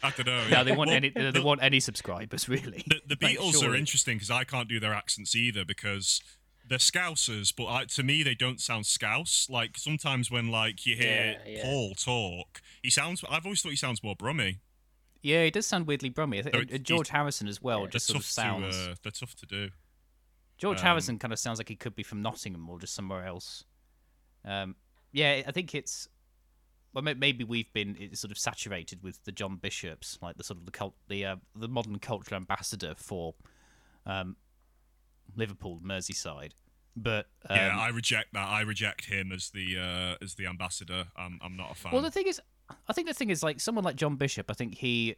I don't know. no they want Well, any they the- want any subscribers really The, the Like, Beatles are interesting because I can't do their accents either because they're Scousers, but I, to me they don't sound Scouse. Like sometimes when like you hear Yeah, yeah. Paul talk, he sounds. I've always thought he sounds more Brummy. Yeah, he does sound weirdly brummy. I think So uh, George Harrison as well Yeah. Just sort of sounds. to. Uh, they're tough to do. George um, Harrison kind of sounds like he could be from Nottingham or just somewhere else. Um, yeah, I think it's. Well, maybe we've been sort of saturated with the John Bishops, like the sort of the cult, the uh, the modern cultural ambassador for um, Liverpool, Merseyside. But um, yeah, I reject that. I reject him as the uh, as the ambassador. I'm I'm not a fan. Well, the thing is, I think the thing is like someone like John Bishop. I think he,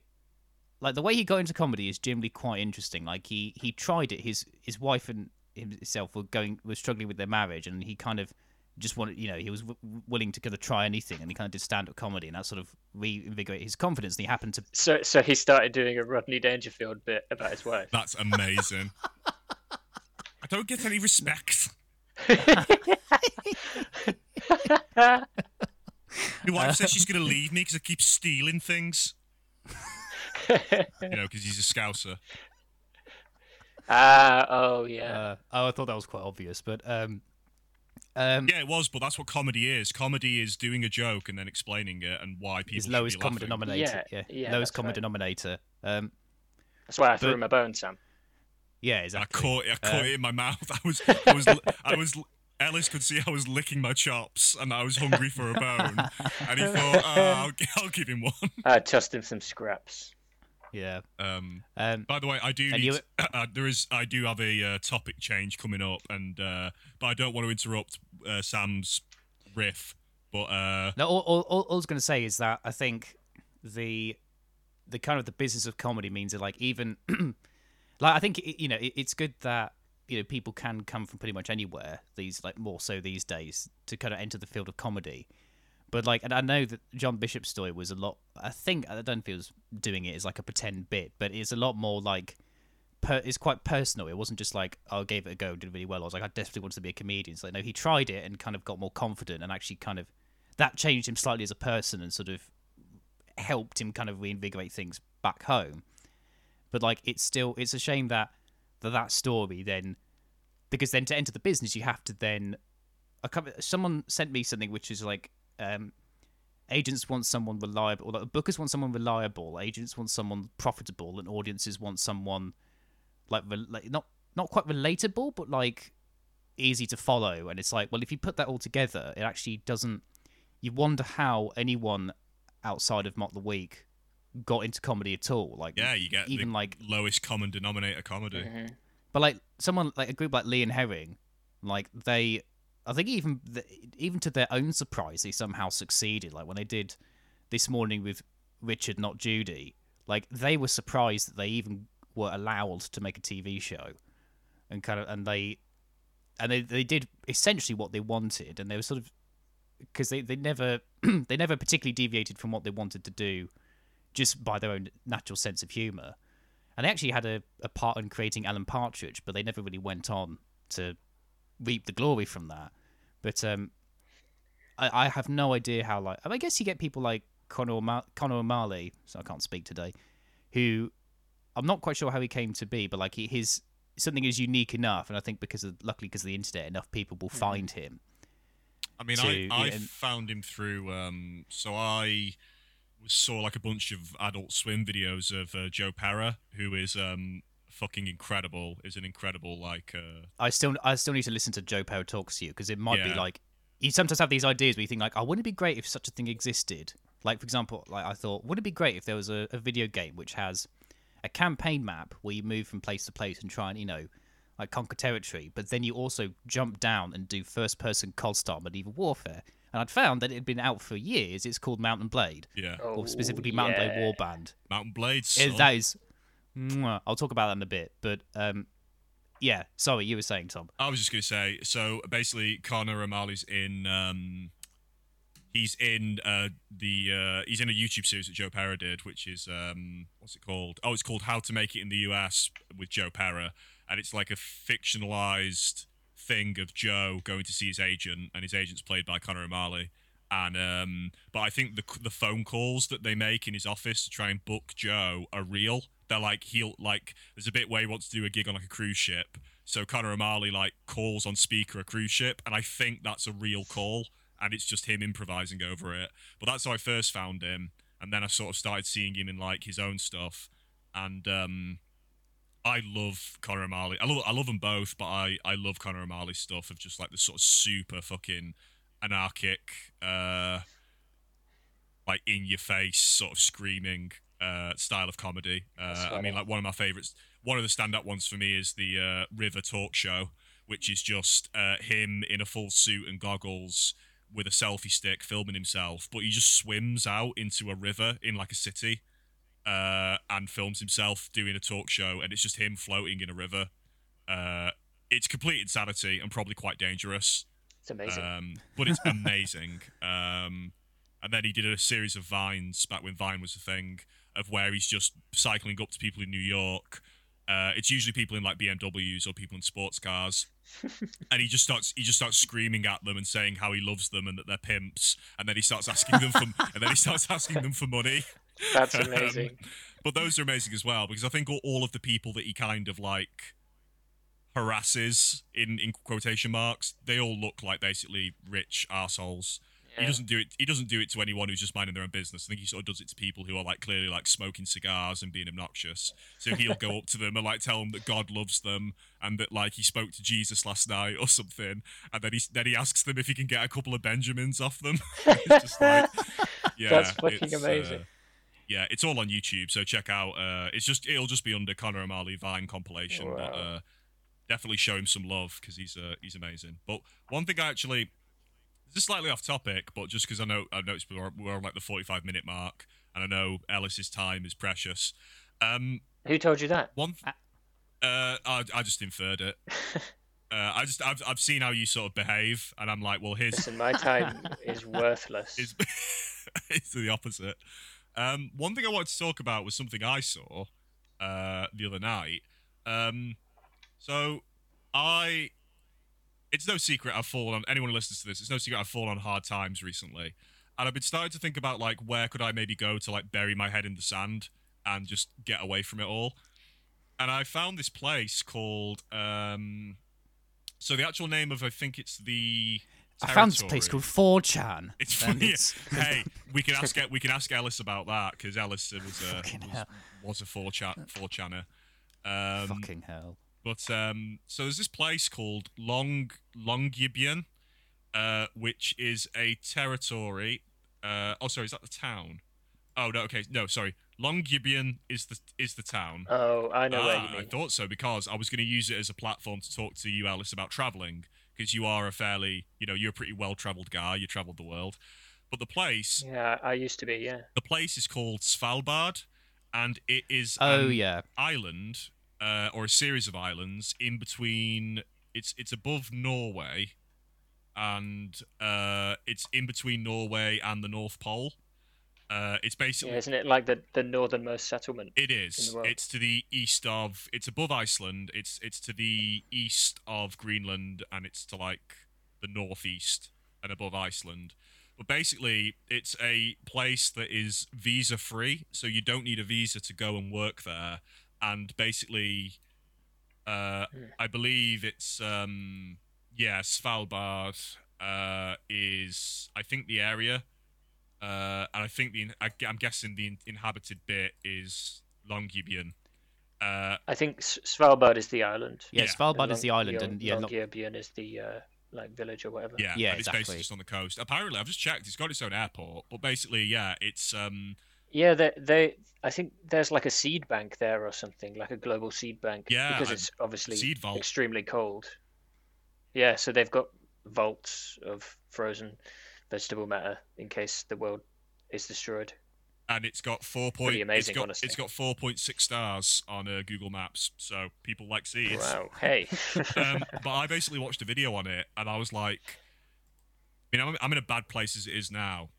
like the way he got into comedy is generally quite interesting. Like he he tried it. His his wife and himself were going were struggling with their marriage, and he kind of just wanted, you know, he was w- willing to kind of try anything, and he kind of did stand up comedy, and that sort of reinvigorated his confidence. And he happened to So, so he started doing a Rodney Dangerfield bit about his wife. That's amazing. I don't get any respect. My wife says she's going to leave me because I keep stealing things. you know, because he's a scouser. Ah, oh yeah. Uh, oh, I thought that was quite obvious, but um, um, Yeah, it was, but that's what comedy is. Comedy is doing a joke and then explaining it and why people his lowest be common laughing. denominator. Yeah, Yeah, yeah, lowest common right. denominator. Um, That's why I threw but- him a bone, Sam. yeah, And I caught it. I caught Uh, it in my mouth. I was, I was, I was. Ellis could see I was licking my chops and I was hungry for a bone. and he thought, oh, I'll, I'll give him one. I tossed him some scraps. Yeah. Um, Um, by the way, I do need. you- uh, there is. I do have a uh, topic change coming up, and uh, but I don't want to interrupt uh, Sam's riff. But uh, No, all, all, all, all I was going to say is that I think the the kind of the business of comedy means that like even like I think it, you know it, it's good that you know people can come from pretty much anywhere these like more so these days to kind of enter the field of comedy. But like, and I know that John Bishop's story was a lot. I think I don't was doing it as like a pretend bit, but it's a lot more like. Per, it's quite personal. It wasn't just like oh, I gave it a go, did really well. I was like, I desperately wanted to be a comedian. So no, he tried it and kind of got more confident and actually kind of that changed him slightly as a person and sort of helped him kind of reinvigorate things back home. But like, it's still it's a shame that that, story then because then to enter the business you have to then someone sent me something which is like um, agents want someone reliable or like, bookers want someone reliable agents want someone profitable and audiences want someone like, like not not quite relatable but like easy to follow. And it's like well if you put that all together it actually doesn't you wonder how anyone outside of mock the week got into comedy at all like yeah, you get even the like lowest common denominator comedy. Mm-hmm. but like someone like a group like Lee and Herring, like they, I think even the, even to their own surprise, they somehow succeeded. Like when they did this morning with Richard, not Judy, like they were surprised that they even were allowed to make a TV show, and kind of and they, and they they did essentially what they wanted, and they were sort of because they they never they never particularly deviated from what they wanted to do, just by their own natural sense of humor and they actually had a, a part in creating Alan Partridge, but they never really went on to reap the glory from that. But um, I, I have no idea how like I guess you get people like Conor Conor O'Malley, so I can't speak today, who I'm not quite sure how he came to be, but like he, his something is unique enough, and I think because of luckily because of the internet, enough people will find him. I mean, to- I, I yeah, and- found him through. Um, so I saw like a bunch of Adult Swim videos of uh, Joe Pera, who is um, fucking incredible. Is an incredible like. Uh, I still I still need to listen to Joe Pera talks to you because it might be like you sometimes have these ideas where you think like, oh, wouldn't it be great if such a thing existed? Like for example, like I thought, wouldn't it be great if there was a, a video game which has a campaign map where you move from place to place and try and you know like conquer territory, but then you also jump down and do first person COD style medieval warfare. And I'd found that it had been out for years. It's called Mount & Blade, yeah, Oh, or specifically Mount & Blade yeah. Warband. Mount & Blades. It, son. that is, mwah. I'll talk about that in a bit. But um, yeah, sorry, you were saying Tom. I was just gonna say. So basically, Conor O'Malley's in. Um, he's in uh, the. Uh, he's in a YouTube series that Joe Pera did, which is um, what's it called? Oh, it's called How to Make It in the US with Joe Pera, and it's like a fictionalized thing of Joe going to see his agent, and his agent's played by Conor O'Malley. And um, but I think the the phone calls that they make in his office to try and book Joe are real. They're like he'll like there's a bit where he wants to do a gig on like a cruise ship. So Conor O'Malley like calls on speaker a cruise ship, and I think that's a real call, and it's just him improvising over it. But that's how I first found him, and then I sort of started seeing him in like his own stuff, and um, I love Conor O'Malley. I love I love them both, but I I love Conor O'Malley's stuff of just like the sort of super fucking anarchic, uh, like in your face sort of screaming uh, style of comedy. Uh, I mean, like one of my favorites. One of the stand-up ones for me is the uh, River Talk Show, which is just uh, him in a full suit and goggles with a selfie stick filming himself, but he just swims out into a river in like a city uh, and films himself doing a talk show, and it's just him floating in a river. Uh, it's complete insanity and probably quite dangerous, It's amazing. um, but it's amazing. um, and then he did a series of vines back when Vine was a thing, of where he's just cycling up to people in New York. Uh, it's usually people in like BMWs or people in sports cars, and he just starts he just starts screaming at them and saying how he loves them and that they're pimps, and then he starts asking them for and then he starts asking them for money. That's Um, amazing. but those are amazing as well because I think all, all of the people that he kind of like harasses in in quotation marks, they all look like basically rich assholes. He doesn't do it. He doesn't do it to anyone who's just minding their own business. I think he sort of does it to people who are like clearly like smoking cigars and being obnoxious. So he'll go up to them and like tell them that God loves them and that like he spoke to Jesus last night or something. And then he then he asks them if he can get a couple of Benjamins off them. it's just like, yeah, That's fucking it's, amazing. uh, yeah, it's all on YouTube, so check out. Uh, it's just it'll just be under Conor O'Malley Vine compilation, but uh, definitely show him some love because he's uh, he's amazing. But one thing I actually, this is slightly off topic, but just because I know I noticed we're, we're on like the forty five minute mark, and I know Ellis's time is precious. Um, Who told you that? one, th- uh, I, I just inferred it. Uh, I just I've, I've seen how you sort of behave, and I'm like, well, here's Listen, my time is worthless. it's, it's the opposite. Um, one thing I wanted to talk about was something I saw uh, the other night. Um, so I, it's no secret I've fallen on anyone who listens to this. It's no secret I've fallen on hard times recently, and I've been starting to think about like where could I maybe go to like bury my head in the sand and just get away from it all. And I found this place called. Um, so the actual name of I think it's the. I found this place called 4chan. It's funny. it's- hey, we can ask we can ask Ellis about that because Ellis was a Fucking was, was a four chat four channer. Um, Fucking hell. but um, so there's this place called Long Longyearbyen, uh, which is a territory. Uh, oh, sorry, is that the town? Oh no, okay, no, sorry. Longyearbyen is the is the town. Oh, I know where Ah, you I thought so because I was going to use it as a platform to talk to you, Alice, about traveling because you are a fairly, you know, you're a pretty well-traveled guy. You traveled the world, but the place, Yeah, I used to be. Yeah. the place is called Svalbard, and it is Oh, an yeah. island uh, or a series of islands in between. It's it's above Norway, and uh, it's in between Norway and the North Pole. Uh, it's basically Yeah, isn't it like the, the northernmost settlement? it is. the world. It's to the east of. It's above Iceland. It's it's to the east of Greenland, and it's to like the northeast and above Iceland. But basically, it's a place that is visa free, so you don't need a visa to go and work there. And basically, uh, Hmm. I believe it's um, yeah, Svalbard uh, is I think the area uh, and I think the I, am guessing the inhabited bit is Longyearbyen. Uh, I think S- Svalbard is the island. Yeah, Yeah. Svalbard and is the island, Long- and yeah, Longyearbyen is the uh, like village or whatever. yeah, Yeah, and it's basically just on the coast. Apparently, I've just checked; it's got its own airport. But basically, yeah, it's um, Yeah, they, they I think there's like a seed bank there or something, like a global seed bank. Yeah, because it's obviously seed vault. extremely cold. Yeah, so they've got vaults of frozen vegetable matter in case the world is destroyed. and it's got four point. Pretty amazing, it's got honestly. it's got four point six stars on uh, Google Maps, so people like seeds. Wow. Hey. um, but I basically watched a video on it, and I was like, I mean, I'm, I'm in a bad place as it is now,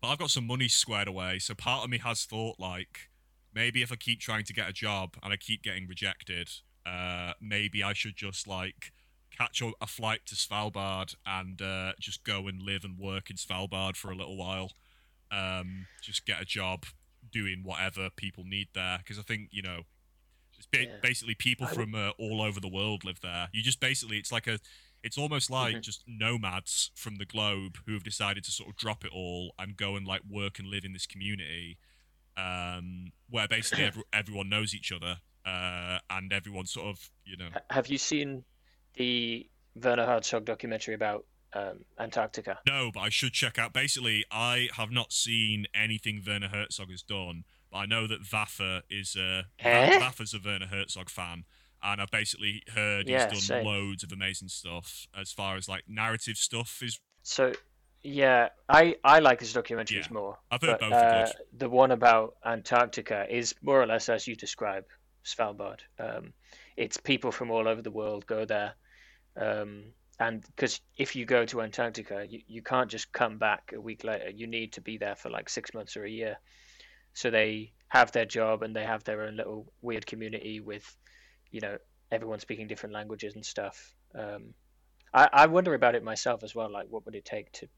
but I've got some money squared away. So part of me has thought, like, maybe if I keep trying to get a job and I keep getting rejected, uh, maybe I should just like catch a, a flight to Svalbard and uh, just go and live and work in Svalbard for a little while. Um, just get a job doing whatever people need there, because I think you know it's ba- Yeah. basically people I would- from uh, all over the world live there. You just basically, it's like a, it's almost like Mhm. just nomads from the globe who have decided to sort of drop it all and go and like work and live in this community, um, where basically every, everyone knows each other, uh, and everyone sort of, you know, Have you seen the Werner Herzog documentary about um, Antarctica? no, but I should check out. Basically, I have not seen anything Werner Herzog has done, but I know that Vaffa is a Eh? Vaffa's a Werner Herzog fan. And I've basically heard Yeah, he's same. done loads of amazing stuff as far as like narrative stuff is So, yeah, I I like his documentaries Yeah. more. I've heard but, both uh, the one about Antarctica is more or less as you describe Svalbard. Um, it's people from all over the world go there, um, and because if you go to Antarctica, you, you can't just come back a week later. You need to be there for like six months or a year. So they have their job and they have their own little weird community with, you know, everyone speaking different languages and stuff. Um, I, I wonder about it myself as well. Like, what would it take to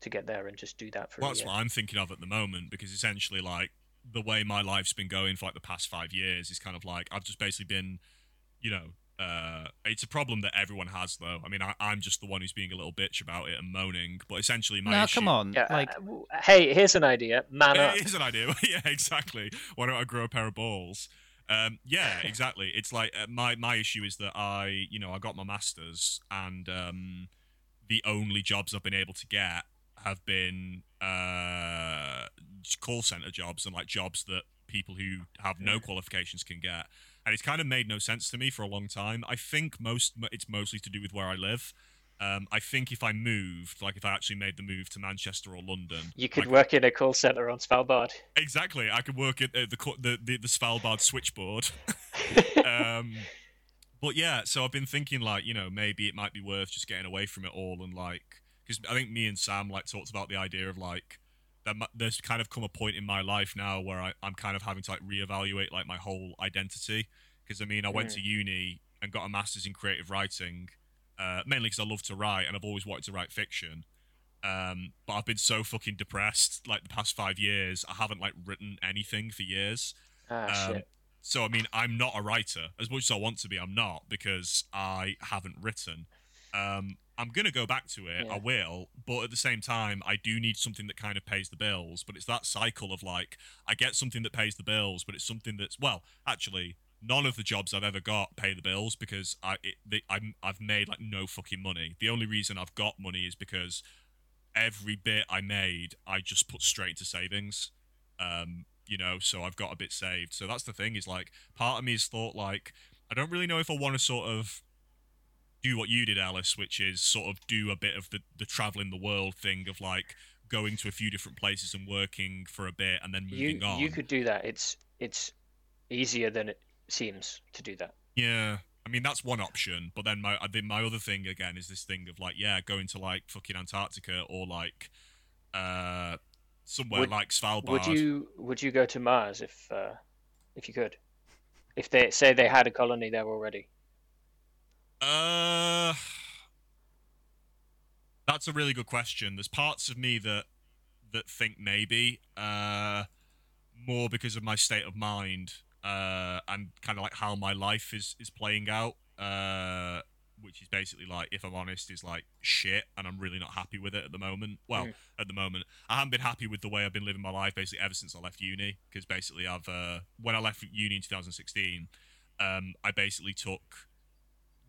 to get there and just do that for Well, a that's year? what I'm thinking of at the moment because essentially, like the way my life's been going for like the past five years is kind of like I've just basically been, you know, Uh, it's a problem that everyone has, though. I mean, I, I'm just the one who's being a little bitch about it and moaning. But essentially, my no, issue... come on. Yeah. Like, uh, hey, here's an idea. Man up. It is an idea. yeah, exactly. Why don't I grow a pair of balls? Um, yeah, exactly. It's like uh, my my issue is that I, you know, I got my masters, and um, the only jobs I've been able to get have been uh, call center jobs and like jobs that people who have no qualifications can get. And it's kind of made no sense to me for a long time. I think most it's mostly to do with where I live. Um, I think if I moved, like if I actually made the move to Manchester or London, You could work in a call center on Svalbard. Exactly. I could work at uh, the, the the the Svalbard switchboard. um, but yeah, so I've been thinking like, you know, maybe it might be worth just getting away from it all and like, because I think me and Sam like talked about the idea of like, that there's kind of come a point in my life now where I, I'm kind of having to like reevaluate like my whole identity. Because I mean, I went to uni and got a master's in creative writing, uh, mainly because I love to write and I've always wanted to write fiction. Um, but I've been so fucking depressed like the past five years. I haven't like written anything for years. Ah, Um, so I mean, I'm not a writer as much as I want to be. I'm not because I haven't written. Um, I'm gonna go back to it. Yeah. I will, but at the same time, I do need something that kind of pays the bills. But it's that cycle of like, I get something that pays the bills, but it's something that's well, actually, none of the jobs I've ever got pay the bills because I it, they, I'm I've made like no fucking money. The only reason I've got money is because every bit I made, I just put straight into savings. Um, you know, so I've got a bit saved. So that's the thing is like, part of me has thought like, I don't really know if I want to sort of do what you did, Alice, which is sort of do a bit of the the traveling the world thing of like going to a few different places and working for a bit and then moving You on. you could do that. It's it's easier than it seems to do that. Yeah. I mean that's one option, but then my I think my other thing again is this thing of like yeah, going to like fucking Antarctica or like uh somewhere Would- like Svalbard. Would you would you go to Mars if uh, if you could? If they say they had a colony there already. Uh, that's a really good question. There's parts of me that that think maybe, uh, more because of my state of mind, uh, and kind of like how my life is is playing out. Uh, which is basically like, if I'm honest, is like shit, and I'm really not happy with it at the moment. Well, Mm. at the moment, I haven't been happy with the way I've been living my life basically ever since I left uni. Because basically, I've uh, when I left uni in 2016, um, I basically took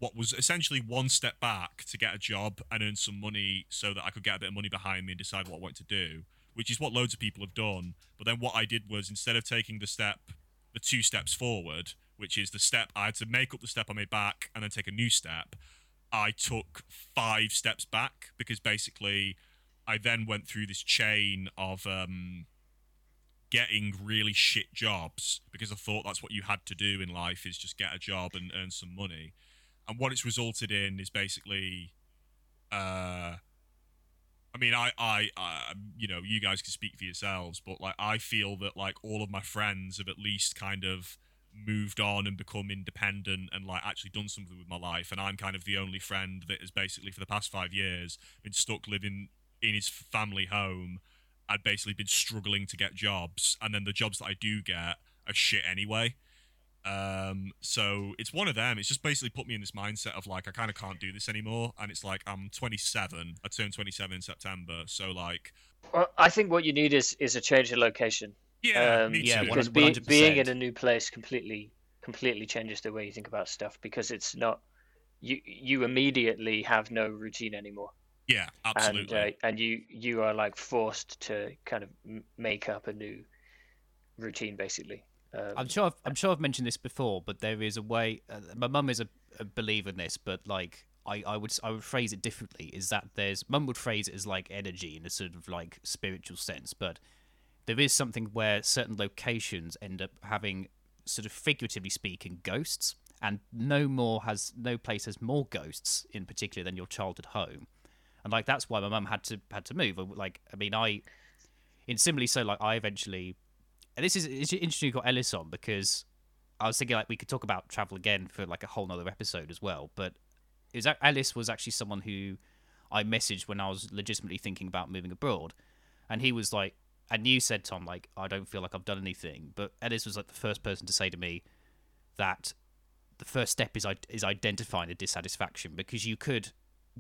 what was essentially one step back to get a job and earn some money so that I could get a bit of money behind me and decide what I wanted to do, which is what loads of people have done. But then what I did was instead of taking the step, the two steps forward, which is the step I had to make up the step I made back and then take a new step, I took five steps back because basically I then went through this chain of um, getting really shit jobs because I thought that's what you had to do in life is just get a job and earn some money. And what it's resulted in is basically, uh, I mean, I, I, I, you know, you guys can speak for yourselves, but like, I feel that like all of my friends have at least kind of moved on and become independent and like actually done something with my life. And I'm kind of the only friend that has basically for the past five years been stuck living in his family home. I'd basically been struggling to get jobs, and then the jobs that I do get are shit anyway. Um, so it's one of them. It's just basically put me in this mindset of like I kind of can't do this anymore, and it's like I'm 27. I turned 27 in September, so like Well, I think what you need is is a change of location. yeah, um, me yeah, too. because 100%. be, being in a new place completely completely changes the way you think about stuff because it's not you you immediately have no routine anymore yeah, absolutely. and uh, and you you are like forced to kind of make up a new routine basically um, I'm sure I've, I'm sure I've mentioned this before, but there is a way. Uh, my mum is a, a believer in this, but like I, I would I would phrase it differently. Is that there's mum would phrase it as like energy in a sort of like spiritual sense, but there is something where certain locations end up having sort of figuratively speaking ghosts, and no more has no place has more ghosts in particular than your childhood home, and like that's why my mum had to had to move. Like I mean I, in similarly so like I eventually and this is it's interesting you got Ellis on because I was thinking like we could talk about travel again for like a whole nother episode as well. But it was Ellis was actually someone who I messaged when I was legitimately thinking about moving abroad, and he was like, and you said Tom like I don't feel like I've done anything, but Ellis was like the first person to say to me that the first step is is identifying the dissatisfaction because you could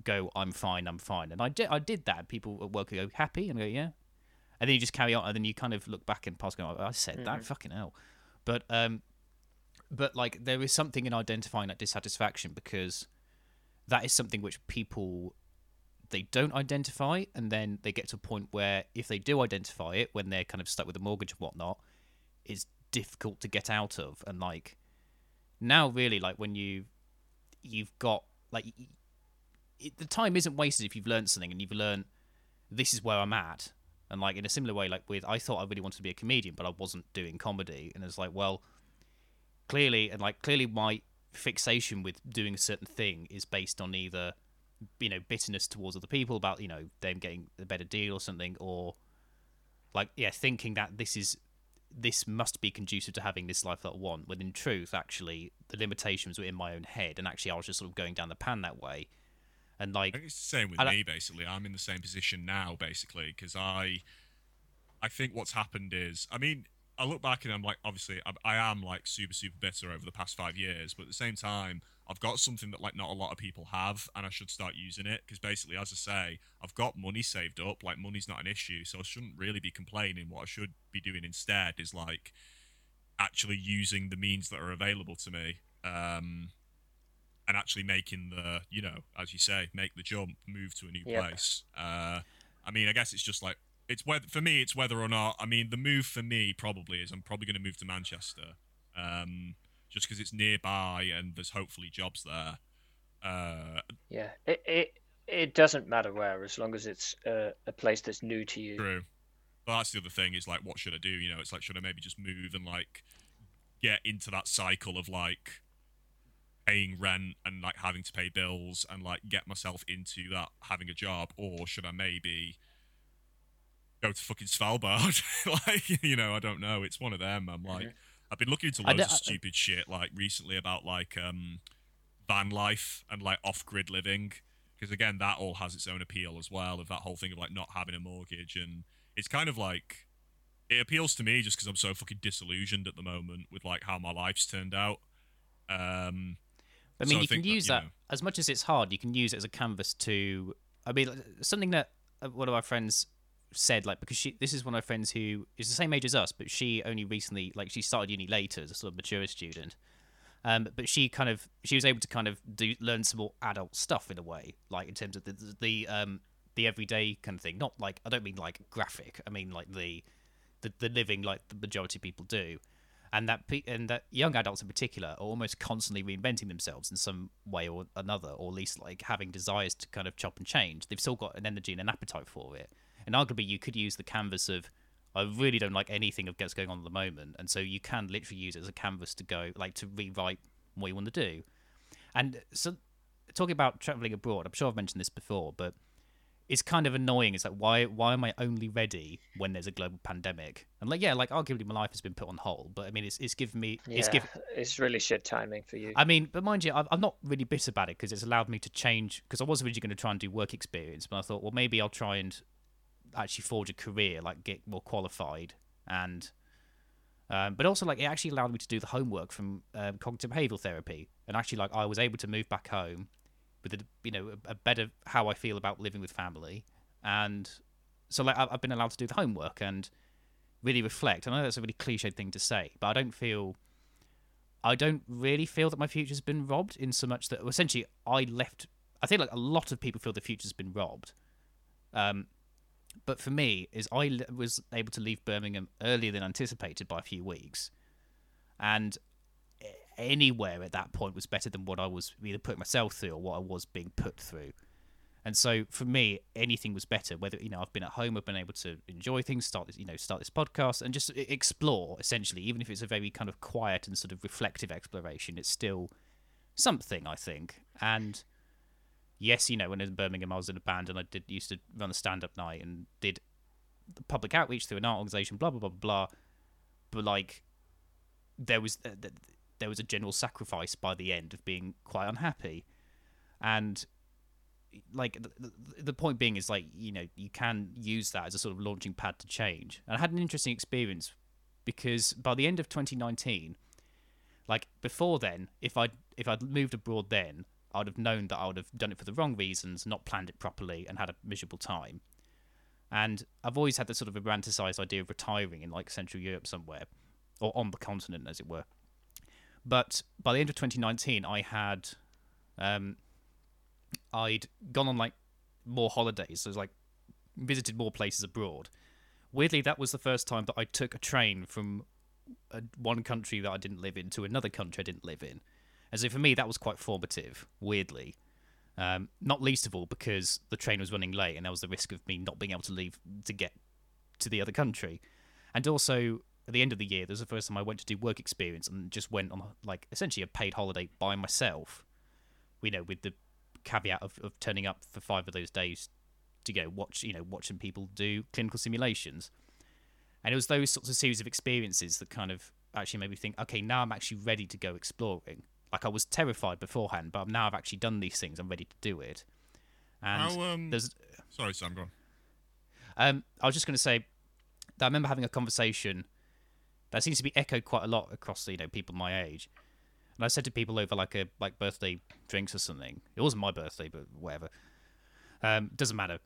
go, I'm fine, I'm fine, and I did I did that. People at work go happy and go yeah, and then you just carry on, and then you kind of look back and pass going, I said mm-hmm. that fucking hell, but um, but like there is something in identifying that dissatisfaction because that is something which people they don't identify and then they get to a point where if they do identify it when they're kind of stuck with a mortgage and whatnot it's difficult to get out of. And like now really like when you you've got like it, the time isn't wasted if you've learned something and you've learned this is where i'm at and like in a similar way like with i thought i really wanted to be a comedian but i wasn't doing comedy. And it's like well clearly and like clearly my fixation with doing a certain thing is based on either you know bitterness towards other people about you know them getting a better deal or something or like yeah thinking that this is this must be conducive to having this life that I want when in truth actually the limitations were in my own head. And actually I was just sort of going down the pan that way and like it's the same with I, me basically I'm in the same position now basically because I I think what's happened is I mean I look back and I'm like obviously I, I am like super super bitter over the past five years but at the same time I've got something that like not a lot of people have, and I should start using it because basically, as I say, I've got money saved up. Like money's not an issue, so I shouldn't really be complaining. What I should be doing instead is like actually using the means that are available to me, um, and actually making the you know, as you say, make the jump, move to a new yep. place. Uh, I mean, I guess it's just like it's whether for me, it's whether or not. I mean, the move for me probably is I'm probably going to move to Manchester. Um, just because it's nearby and there's hopefully jobs there. Uh, yeah, it, it it doesn't matter where as long as it's uh, a place that's new to you. True. But that's the other thing is like, what should I do? You know, it's like, should I maybe just move and like get into that cycle of like paying rent and like having to pay bills and like get myself into that having a job, or should I maybe go to fucking Svalbard? like, you know, I don't know. It's one of them. I'm like. Mm-hmm I've been looking into loads of stupid shit like recently about like um, van life and like off grid living because again that all has its own appeal as well of that whole thing of like not having a mortgage and it's kind of like it appeals to me just because I'm so fucking disillusioned at the moment with like how my life's turned out. Um, I mean, so you I can use that, that as much as it's hard. You can use it as a canvas to. I mean, something that uh, one of our friends said like because she this is one of my friends who is the same age as us, but she only recently like she started uni later as a sort of mature student. Um, but she kind of she was able to kind of do learn some more adult stuff in a way, like in terms of the the, the um the everyday kind of thing. Not like I don't mean like graphic. I mean like the the, the living like the majority of people do, and that pe- and that young adults in particular are almost constantly reinventing themselves in some way or another, or at least like having desires to kind of chop and change. They've still got an energy and an appetite for it, and arguably, you could use the canvas of I really don't like anything of what's going on at the moment, and so you can literally use it as a canvas to go like to rewrite what you want to do. And so, talking about traveling abroad, I'm sure I've mentioned this before, but it's kind of annoying. It's like why why am I only ready when there's a global pandemic? And like yeah, like arguably my life has been put on hold, but I mean it's it's given me yeah, it's given it's really shit timing for you. I mean, but mind you, I'm not really bitter about it because it's allowed me to change. Because I was originally going to try and do work experience, but I thought well maybe I'll try and actually forge a career, like get more qualified, and um, but also like it actually allowed me to do the homework from um, cognitive behavioral therapy, and actually like I was able to move back home with a you know a, a better how I feel about living with family, and so like I've been allowed to do the homework and really reflect. And I know that's a really cliched thing to say, but I don't feel. I don't really feel that my future's been robbed in so much that essentially I left. I think like a lot of people feel the future's been robbed. Um, but for me, is I was able to leave Birmingham earlier than anticipated by a few weeks, and anywhere at that point was better than what I was either putting myself through or what I was being put through. And so for me, anything was better. Whether you know I've been at home, I've been able to enjoy things, start this, you know, start this podcast, and just explore. Essentially, even if it's a very kind of quiet and sort of reflective exploration, it's still something I think. And yes, you know, when in Birmingham, I was in a band and I did used to run a stand up night and did public outreach through an art organization, blah blah blah blah. But like, there was uh, there was a general sacrifice by the end of being quite unhappy, and like the, the point being is like you know you can use that as a sort of launching pad to change. And I had an interesting experience because by the end of 2019, Like before then, if I if I'd moved abroad then, I'd have known that I would have done it for the wrong reasons, not planned it properly, and had a miserable time. And I've always had this sort of romanticized idea of retiring in like Central Europe somewhere, or on the continent, as it were. But by the end of 2019, I had, um, I'd gone on like more holidays. So it was like visited more places abroad. Weirdly, that was the first time that I took a train from a, one country that I didn't live in to another country I didn't live in. And so for me, that was quite formative, weirdly. Um, not least of all because the train was running late and there was the risk of me not being able to leave to get to the other country. And also, at the end of the year, there was the first time I went to do work experience and just went on like essentially a paid holiday by myself. You know, with the caveat of, of turning up for five of those days to go watch, you know, watching people do clinical simulations. And it was those sorts of series of experiences that kind of actually made me think, okay, now I'm actually ready to go exploring. Like I was terrified beforehand, but now I've actually done these things. I'm ready to do it. And How, um, there's, Sorry, Sam, go on. um, I was just going to say that I remember having a conversation that seems to be echoed quite a lot across you know people my age. And I said to people over like a like birthday drinks or something. It wasn't my birthday, but whatever. Um, doesn't matter.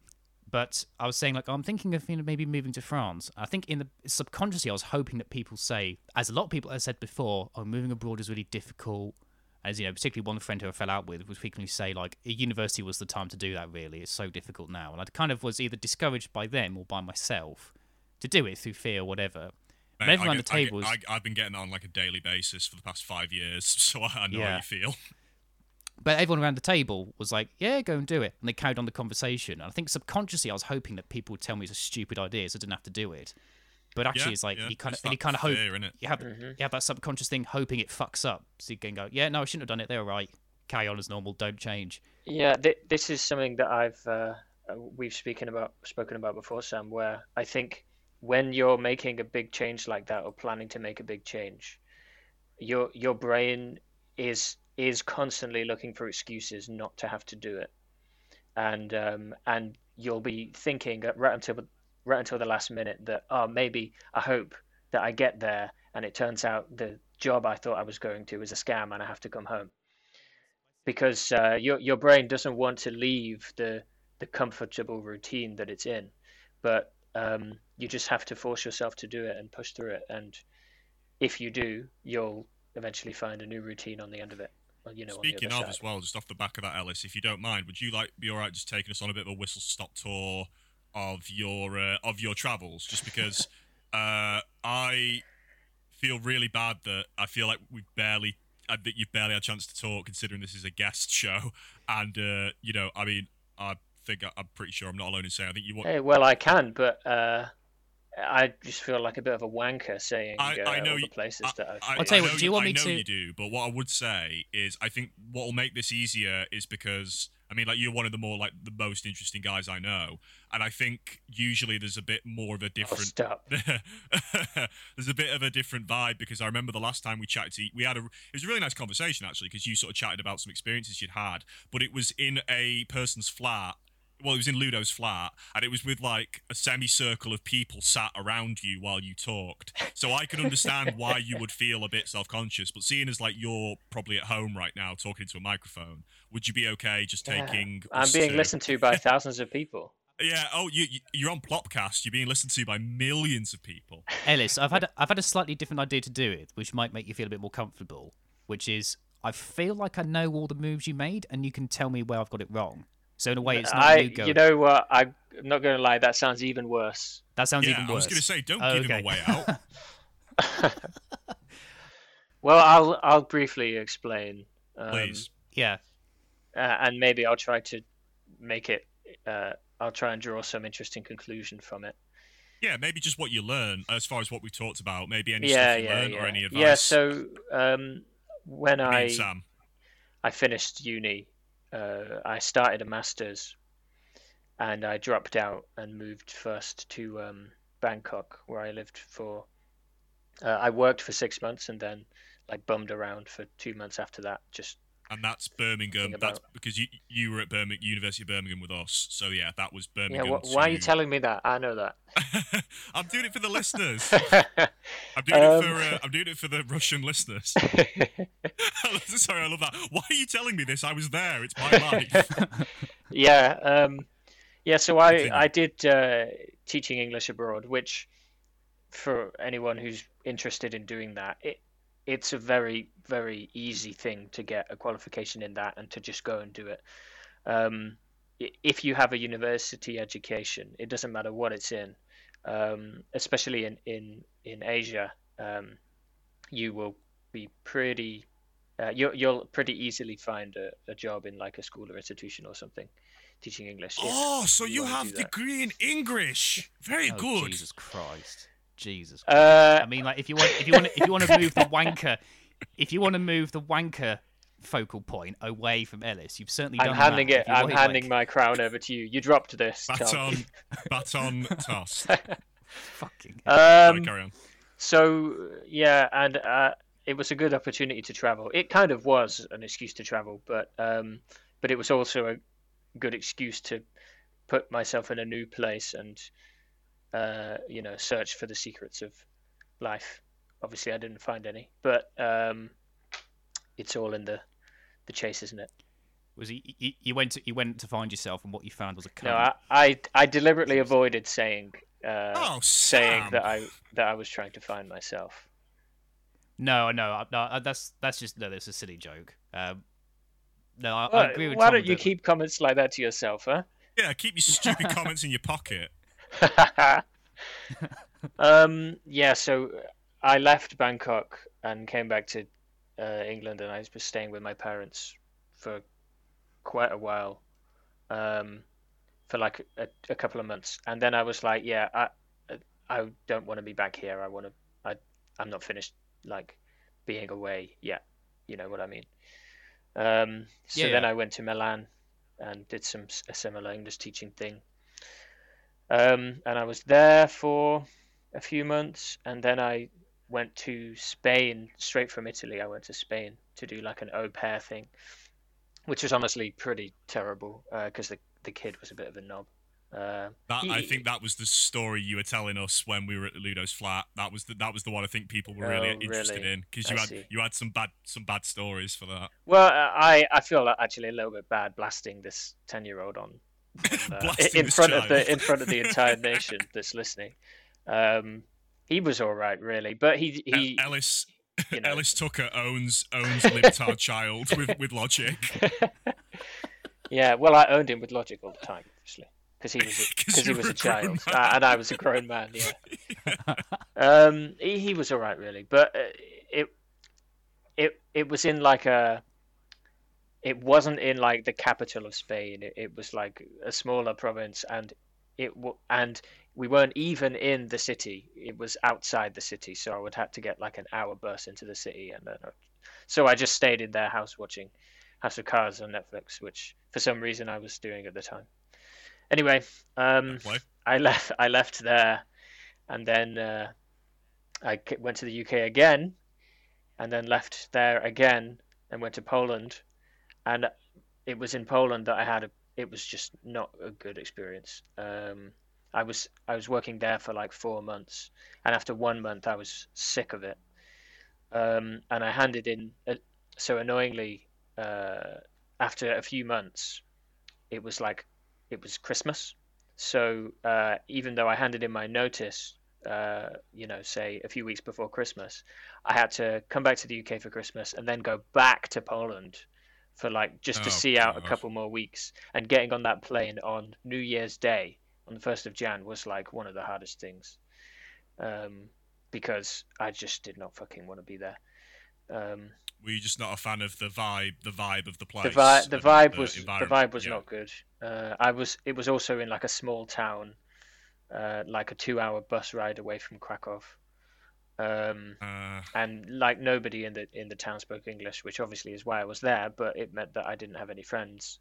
But I was saying like I'm thinking of you know maybe moving to France. I think in the subconsciously I was hoping that people say, as a lot of people have said before, oh moving abroad is really difficult. As you know, particularly one friend who I fell out with would frequently say like university was the time to do that. Really, it's so difficult now, and I kind of was either discouraged by them or by myself to do it through fear or whatever. But Mate, everyone I around the get- I get- table was I, have been getting that on like a daily basis for the past five years, so I I know Yeah. how you feel. But everyone around the table was like, "Yeah, go and do it," and they carried on the conversation. And I think subconsciously, I was hoping that people would tell me it's a stupid idea, so I didn't have to do it. But actually, Yeah, it's like yeah, you kind of it's and you kind of hope fear, innit? you have you have that subconscious thing hoping it fucks up, so you can go, "Yeah, no, I shouldn't have done it. They're all right. Carry on as normal. Don't change." Yeah, th- this is something that I've uh, uh, we've spoken about spoken about before, Sam. Where I think when you're making a big change like that or planning to make a big change, your your brain is is constantly looking for excuses not to have to do it, and um, and you'll be thinking right until right until the last minute that oh maybe I hope that I get there and it turns out the job I thought I was going to is a scam and I have to come home. Because uh, your your brain doesn't want to leave the the comfortable routine that it's in, but um, you just have to force yourself to do it and push through it. And if you do, you'll eventually find a new routine on the end of it. Well, you know, Speaking of other as well, just off the back of that, Ellis, if you don't mind, would you like be all right just taking us on a bit of a whistle stop tour of your uh, of your travels? Just because uh, I feel really bad that I feel like we've barely uh, that you've barely had a chance to talk, considering this is a guest show, and uh, you know, I mean, I think I, I'm pretty sure I'm not alone in saying I think you want. Hey, well, I can, but uh, I just feel like a bit of a wanker saying I- uh, I know all the you- places that I've. I, I'll tell you I what, know do you want me to do? I me know to- you do, but what I would say is, I think what will make this easier is because I mean, like you're one of the more like the most interesting guys I know, and I think usually there's a bit more of a Oh, different. stop. there's a bit of a different vibe because I remember the last time we chatted, to, we had a it was a really nice conversation actually because you sort of chatted about some experiences you'd had, but it was in a person's flat. Well, it was in Ludo's flat, and it was with like a semicircle of people sat around you while you talked. So I can understand why you would feel a bit self-conscious. But seeing as like you're probably at home right now talking to a microphone, would you be okay just Yeah, taking? I'm being to- listened to by thousands of people. Yeah. Oh, you you- you're on Plopcast. You're being listened to by millions of people. Ellis, I've had a, I've had a slightly different idea to do it, which might make you feel a bit more comfortable. Which is, I feel like I know all the moves you made, and you can tell me where I've got it wrong. So in a way, it's not I, you going. you know what? I'm not going to lie. That sounds even worse. that sounds yeah, even worse. I was going to say, don't Oh, give okay. him a way out. Well, I'll I'll briefly explain. Um, Please. yeah, uh, and maybe I'll try to make it. Uh, I'll try and draw some interesting conclusion from it. Yeah, maybe just what you learn as far as what we talked about. Maybe any yeah, stuff you yeah, learn yeah. or any advice. Yeah. So um, when Me I Sam. I finished uni, uh, I started a masters, and I dropped out and moved first to um, Bangkok, where I lived for. Uh, I worked for six months and then like bummed around for two months after that, just and that's Birmingham. That's because you you were at Birmingham, University of Birmingham with us. So yeah, that was Yeah, Birmingham. wh- why are you telling me that? I know that. I'm doing it for the listeners. I'm doing it Um, for uh, I'm doing it for the Russian listeners. Sorry, I love that. Why are you telling me this? I was there. It's my life. yeah, um, yeah. So I I did uh, teaching English abroad, which for anyone who's interested in doing that, it it's a very very easy thing to get a qualification in that and to just go and do it. Um, if you have a university education, it doesn't matter what it's in, um, especially in in in Asia, um, you will be pretty. Uh, you, you'll pretty easily find a, a job in like a school or institution or something, teaching English. if oh, so you wanna have degree in English. Very Oh, good. Jesus Christ. Jesus. Uh, I mean, like if you want, if you want, if you want to move the wanker, if you want to move the wanker focal point away from Ellis, you've certainly I'm done handing that. it. You I'm want, handing like, my crown over to you. You dropped this. Tom. Baton, baton tossed. fucking. Sorry, Um, carry on. so yeah, and uh, it was a good opportunity to travel. It kind of was an excuse to travel, but um, but it was also a good excuse to put myself in a new place and uh, you know search for the secrets of life. Obviously, I didn't find any, but um, it's all in the the chase, isn't it? Was he? You, you went to you went to find yourself, and what you found was a cunt. No, I, I I deliberately avoided saying uh, Oh, saying that I that I was trying to find myself. No, no, no. I- That's that's just no. That's a silly joke. Um, no, I, I agree with you. why Tom don't you that- keep comments like that to yourself, huh? Yeah, keep your stupid comments in your pocket. um, yeah, so I left Bangkok and came back to uh, England, and I was staying with my parents for quite a while, um, for like a, a couple of months, and then I was like, yeah, I I don't want to be back here. I want to. I I'm not finished like being away yet. You know what I mean? Um, so Yeah, then yeah. I went to Milan and did some a similar English teaching thing. Um, and I was there for a few months, and then I went to Spain straight from Italy. I went to Spain to do like an au pair thing, which was honestly pretty terrible because the the kid was a bit of a knob. Uh, That I think that was the story you were telling us when we were at Ludo's flat. That was the that was the one I think people were really Oh, interested really? in because you I had see. you had some bad some bad stories for that. Well, uh, I I feel actually a little bit bad blasting this ten year old on, uh, in front of the in front of the entire nation that's listening. Um, he was all right, really, but he El- he Ellis you know Ellis Tucker owns owns Libtard Child with with logic yeah. Well, I owned him with logic all the time, obviously, because he was 'Cause because he was a a child uh, and I was a grown man. Yeah. um, he, he was all right, really, but uh, it it it was in like a it wasn't in like the capital of Spain. It, it was like a smaller province, and it w- and we weren't even in the city. It was outside the city, so I would have to get like an hour bus into the city, and then so I just stayed in their house watching House of Cards on Netflix, which for some reason I was doing at the time. Anyway, um. I left. I left there, and then uh, I went to the UK again, and then left there again, and went to Poland, and it was in Poland that I had a. It was just not a good experience. Um, I was I was working there for like four months, and after one month I was sick of it, um, and I handed in. A, so annoyingly, uh, after a few months, it was like it was Christmas. So uh, even though I handed in my notice, uh, you know, say a few weeks before Christmas, I had to come back to the UK for Christmas and then go back to Poland for like just to Oh, see out a couple more weeks. And getting on that plane on New Year's Day on the first of Jan was like one of the hardest things, um, because I just did not fucking want to be there. Um, Were you just not a fan of the vibe the vibe of the place? the vibe the vibe was the vibe was Yeah. not good uh, i was it was also in like a small town uh, like a two hour bus ride away from krakow um, Uh, and like nobody in the in the town spoke english which obviously is why i was there but it meant that i didn't have any friends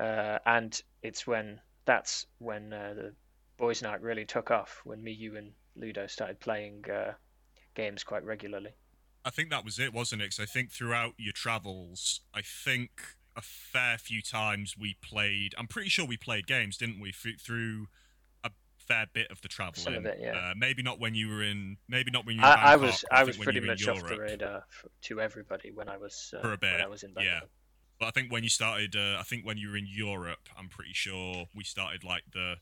uh, and it's when that's when uh, the boys night really took off when me you and ludo started playing uh, games quite regularly I think that was it, wasn't it? Because I think throughout your travels, I think a fair few times we played. I'm pretty sure we played games, didn't we? Through, through fair bit of the traveling. of it, yeah. Uh, maybe not when you were in. Maybe not when you. Were in I, I was but I was pretty you were in much off the radar to everybody when I was uh, For a bit, when I was in yeah. But I think when you started, uh, I think when you were in Europe, I'm pretty sure we started like the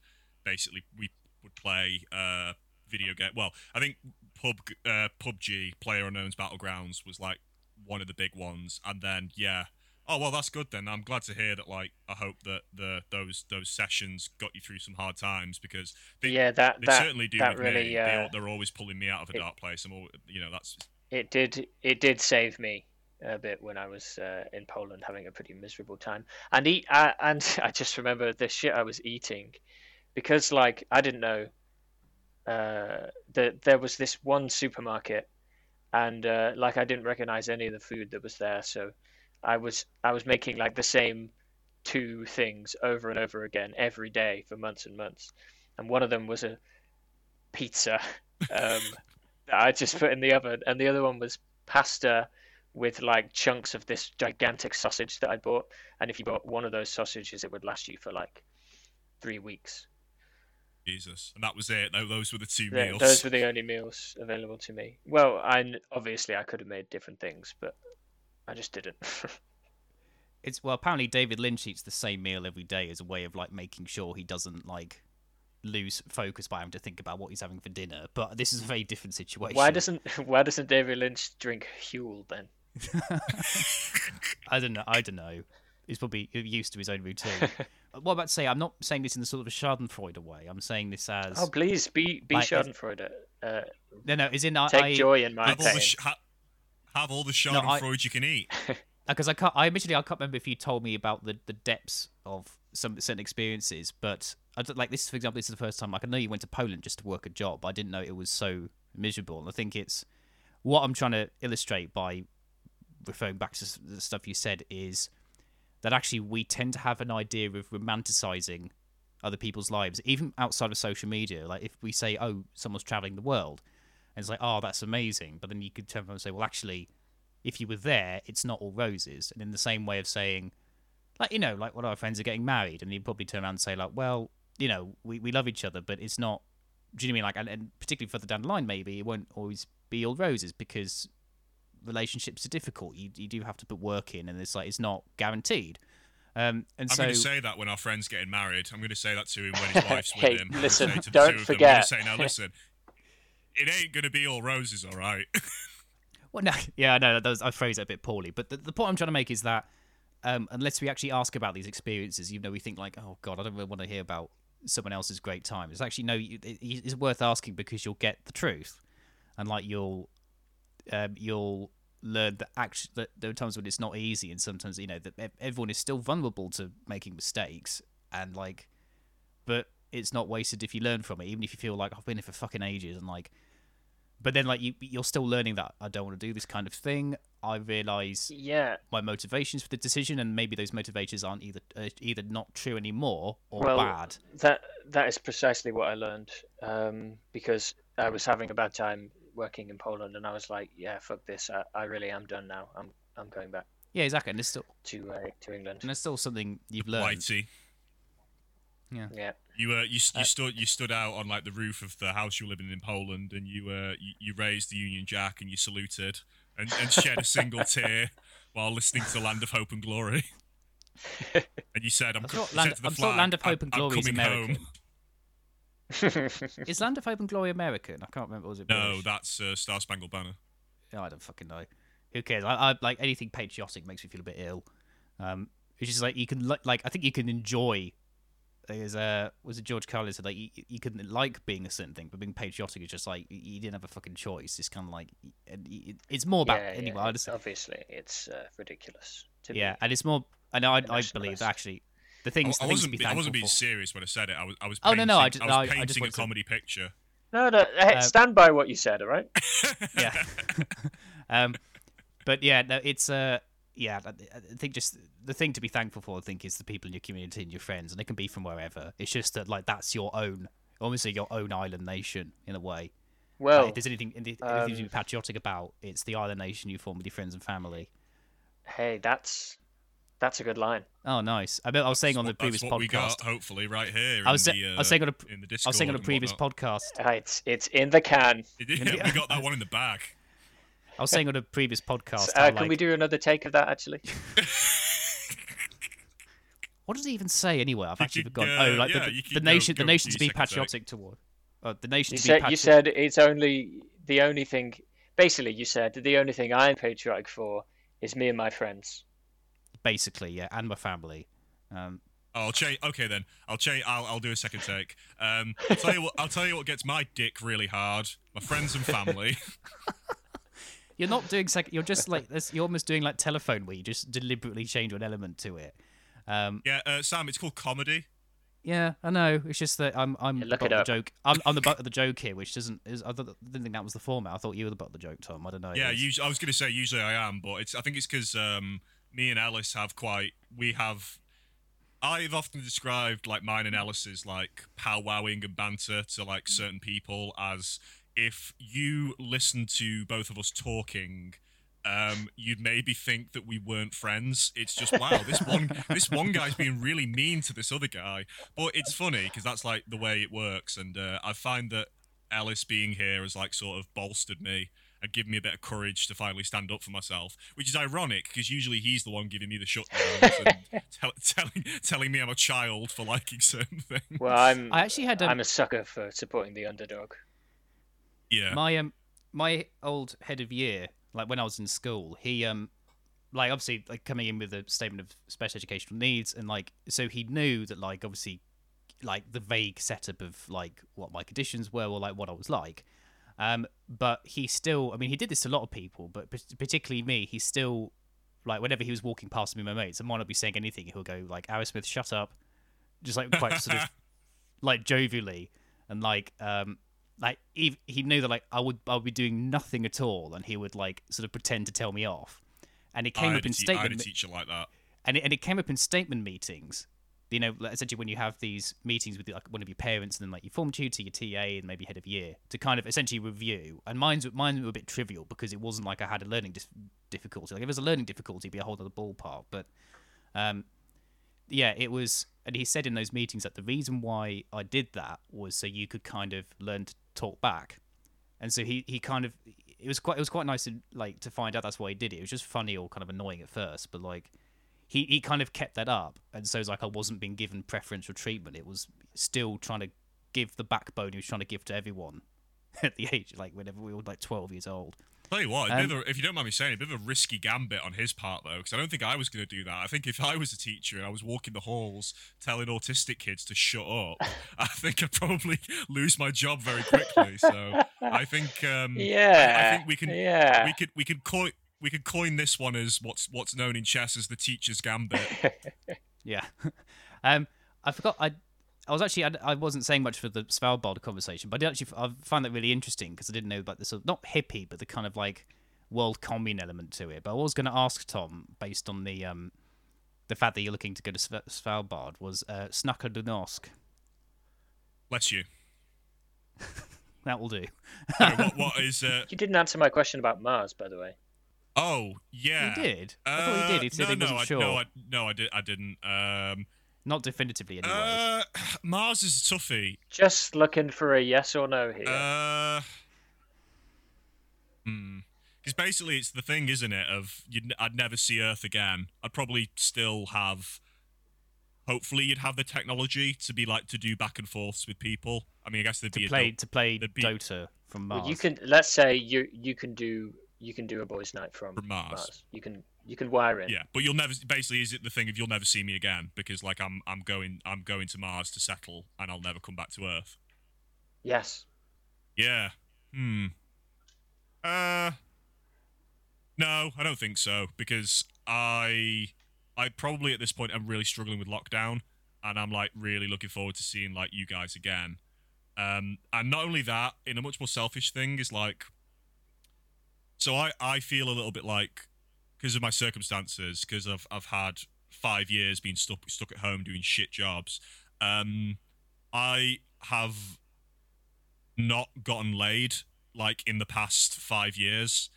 basically we would play uh, video game. Well, I think pub uh, PUBG, Player Unknown's Battlegrounds, was like one of the big ones, and then yeah. Oh well, that's good then. I'm glad to hear that. Like, I hope that the those those sessions got you through some hard times because they, yeah, that they that certainly do that really me. uh, they, they're always pulling me out of a it- dark place. I'm all, you know, that's it did it did save me a bit when I was uh, in Poland having a pretty miserable time. And eat uh, and I just remember the shit I was eating because like I didn't know uh, that there was this one supermarket and uh, like I didn't recognize any of the food that was there, so I was I was making like the same two things over and over again every day for months and months. And one of them was a pizza um, that I just put in the oven, and the other one was pasta with like chunks of this gigantic sausage that I bought. And if you bought one of those sausages, it would last you for like three weeks. Jesus, and that was it. Tho- Those were the two Th- meals. Those were the only meals available to me. Well, I obviously I could have made different things, but I just didn't. It's well, apparently David Lynch eats the same meal every day as a way of like making sure he doesn't like lose focus by having to think about what he's having for dinner. But this is a very different situation. why doesn't Why doesn't David Lynch drink Huel then? I don't know. I don't know. He's probably used to his own routine. what I'm about to say, I'm not saying this in the sort of a Schadenfreude way. I'm saying this as Oh, please be be Like, Schadenfreude. Uh, no, no. Is in I, take I, joy in my pain. sh- ha- have all the No, I- Schadenfreude you can eat. because I can't. I admittedly I can't remember if you told me about the, the depths of some certain experiences, but I don't, like this, for example, this is the first time. Like I know you went to Poland just to work a job. But I didn't know it was so miserable. And I think it's what I'm trying to illustrate by referring back to the stuff you said is that actually we tend to have an idea of romanticizing other people's lives, even outside of social media. Like if we say, "Oh, someone's traveling the world," and it's like, "Oh, that's amazing," but then you could turn around and say, "Well, actually." if you were there, it's not all roses. And in the same way of saying, like, you know, like one of our friends are getting married, and you'd probably turn around and say, like, well, you know, we, we love each other, but it's not, do you know what I mean? Like, and, and particularly further down the line, maybe it won't always be all roses because relationships are difficult. You, you do have to put work in, and it's like, it's not guaranteed. Um, and I'm so, going to say that when our friend's getting married. I'm going to say that to him when his wife's with Hey, him. I'm listen, to the don't two them, forget. say, now listen, it ain't to be all roses, all right? Well, no, yeah, know that was, I phrased it a bit poorly, but the, the point I'm trying to make is that um, unless we actually ask about these experiences, even though we think like, oh god, I don't really want to hear about someone else's great time. It's actually no, you- it, it's worth asking because you'll get the truth, and like you'll um, you'll learn that actually that there are times when it's not easy, and sometimes you know that everyone is still vulnerable to making mistakes, and like, but it's not wasted if you learn from it, even if you feel like I've been here for fucking ages, and like but then like you you're still learning that I don't want to do this kind of thing. I realize yeah, my motivations for the decision, and maybe those motivations aren't either uh, either not true anymore or Well, bad. that that is precisely what I learned um, because I was having a bad time working in Poland, and I was like, yeah, fuck this, I, I really am done now. I'm I'm going back Yeah, exactly. And there's still to uh, to England. and there's still something you've learned. Whitey. Yeah, You uh, you, you Uh, stood you stood out on like the roof of the house you were living in Poland, and you uh you, you raised the Union Jack and you saluted and, and shed a single tear while listening to Land of Hope and Glory. And you said, "I'm, I co- Land- said to the I thought flag, Land of Hope and Glory is coming American. home." Is Land of Hope and Glory American? I can't remember. Was it? No, British? that's uh, Star Spangled Banner. Oh, I don't fucking know. Who cares? I, I like anything patriotic makes me feel a bit ill. Um, it's just like you can like I think you can enjoy. There's uh was it George Carlin said like you, you can like being a certain thing, but being patriotic is just like you didn't have a fucking choice. It's kind of like it's more about yeah, yeah, anyway. I it's- obviously, it's uh, ridiculous. To yeah, me. and it's more. I know I, I believe actually the I, things. I the things wasn't be be- I wasn't being for- serious when I said it. I was I was Oh, no, painting, no, I just- I no, I- was I painting just a wanted to- comedy picture. No, no, hey, Uh, stand by what you said, all right? yeah. um, but yeah, no, it's uh, yeah. I I think just the thing to be thankful for, I think, is the people in your community and your friends, and it can be from wherever. It's just that like that's your own, almost like your own island nation in a way. Well, Like, if there's anything, anything um, to be patriotic about, it's the island nation you form with your friends and family. hey, that's that's a good line. Oh, nice. I, bet I was saying on the That's previous what we got, podcast. hopefully, right here. I was, in sa- the, I was uh, saying on a, in the I was saying on a previous whatnot. podcast. Uh, it's it's in the can. Yeah, we got that one in the bag. I was saying on a previous podcast. Uh, how, can we do another take of that actually? What does he even say anyway? I've actually could, forgotten. uh, oh, like yeah, the, you the could go- nation, the go nation to to be your second take. patriotic toward. Uh, the nation You to be said you said it's only the only thing. Basically, you said the only thing I'm patriotic for is me and my friends. basically, yeah, and my family. Um, I'll change. Okay, then I'll change. I'll, I'll do a second take. Um, I'll tell you what. I'll tell you what gets my dick really hard. My friends and family. you're not doing sec. You're just like this. You're almost doing like telephone, where you just deliberately change an element to it. Um, yeah, uh, Sam. It's called comedy. yeah, I know. It's just that I'm I'm Yeah, the look butt it up. the joke. I'm, I'm the butt of the joke here, which doesn't. Is, I didn't think that was the format. I thought you were the butt of the joke, Tom. I don't know. Yeah, It's- usually, I was going to say usually I am, but it's. I think it's because um, me and Ellis have quite. We have. I've often described like mine and Ellis's like powwowing and banter to like certain people as if you listen to both of us talking, um, you'd maybe think that we weren't friends. It's just wow, this one this one guy's being really mean to this other guy, but it's funny because that's like the way it works, and uh, I find that Ellis being here has like sort of bolstered me and given me a bit of courage to finally stand up for myself, which is ironic because usually he's the one giving me the shutdowns and tell, telling telling me I'm a child for liking certain things. Well, I'm I actually had um, I'm a sucker for supporting the underdog. Yeah, my um my old head of year like when i was in school he um like obviously like coming in with a statement of special educational needs and like so he knew that like obviously like the vague setup of like what my conditions were or like what i was like. Um but he still i mean he did this to a lot of people but particularly me he still like whenever he was walking past me my mates i might not be saying anything he'll go like Smith, shut up. Just like quite sort of like jovially and like um like he, he knew that like I would I would be doing nothing at all and he would like sort of pretend to tell me off. And it came had, up in te- I had a statement teacher like that. and it, and it came up in statement meetings. You know essentially when you have these meetings with like one of your parents and then like your form tutor your TA and maybe head of year to kind of essentially review. And mine's mine were a bit trivial because it wasn't like I had a learning dis- difficulty. Like if it was a learning difficulty it'd be a whole other ballpark. But um yeah, it was, and he said in those meetings that the reason why I did that was so you could kind of learn to talk back, and so he he kind of it was quite it was quite nice to like to find out that's why he did it. It was just funny or kind of annoying at first, but like he he kind of kept that up, and so it's like I wasn't being given preferential treatment. It was still trying to give the backbone he was trying to give to everyone at the age like whenever we were like twelve years old. Tell you what, a Um, bit of a- if you don't mind me saying, a bit of a risky gambit on his part though, because I don't think I was going to do that. I think if I was a teacher and I was walking the halls telling autistic kids to shut up, I think I'd probably lose my job very quickly. So I think, um, Yeah, I think we can, Yeah, we could, we could coin, we could coin this one as what's what's known in chess as the teacher's gambit. Yeah. um, I forgot. I I was actually I, I wasn't saying much for the Svalbard conversation, but I did actually I found that really interesting because I didn't know about the sort of not hippie, but the kind of like world commune element to it. But I was going to ask Tom based on the um the fact that you're looking to go to Sv- Svalbard was uh, Snakker du Bless you. That will do. Sorry, what, what is? Uh, you didn't answer my question about Mars, by the way. oh yeah. He did. I thought he did. He Uh, said no, he no, wasn't I, sure. no, I, no, I did. I didn't. Um, Not definitively anyway. uh, Mars is a toughie. Just looking for a yes or no here. Uh, hmm. Because basically, it's the thing, isn't it? Of you'd, n- I'd never see Earth again. I'd probably still have. Hopefully, you'd have the technology to be like to do back and forths with people. I mean, I guess there'd be to a play do- to play there'd be- Dota from Mars. well, you can let's say you you can do you can do a boys' night from, From Mars. You can you can wire in. Yeah, but you'll never. Basically, is it the thing of you'll never see me again because like I'm I'm going I'm going to Mars to settle and I'll never come back to Earth. Yes. Yeah. Hmm. Uh. No, I don't think so because I, I probably at this point I'm really struggling with lockdown, and I'm like really looking forward to seeing like you guys again. Um, and not only that, in a much more selfish thing is like, so I I feel a little bit like because of my circumstances because I've I've had five years being stuck stuck at home doing shit jobs. Um, I have not gotten laid like in the past five years,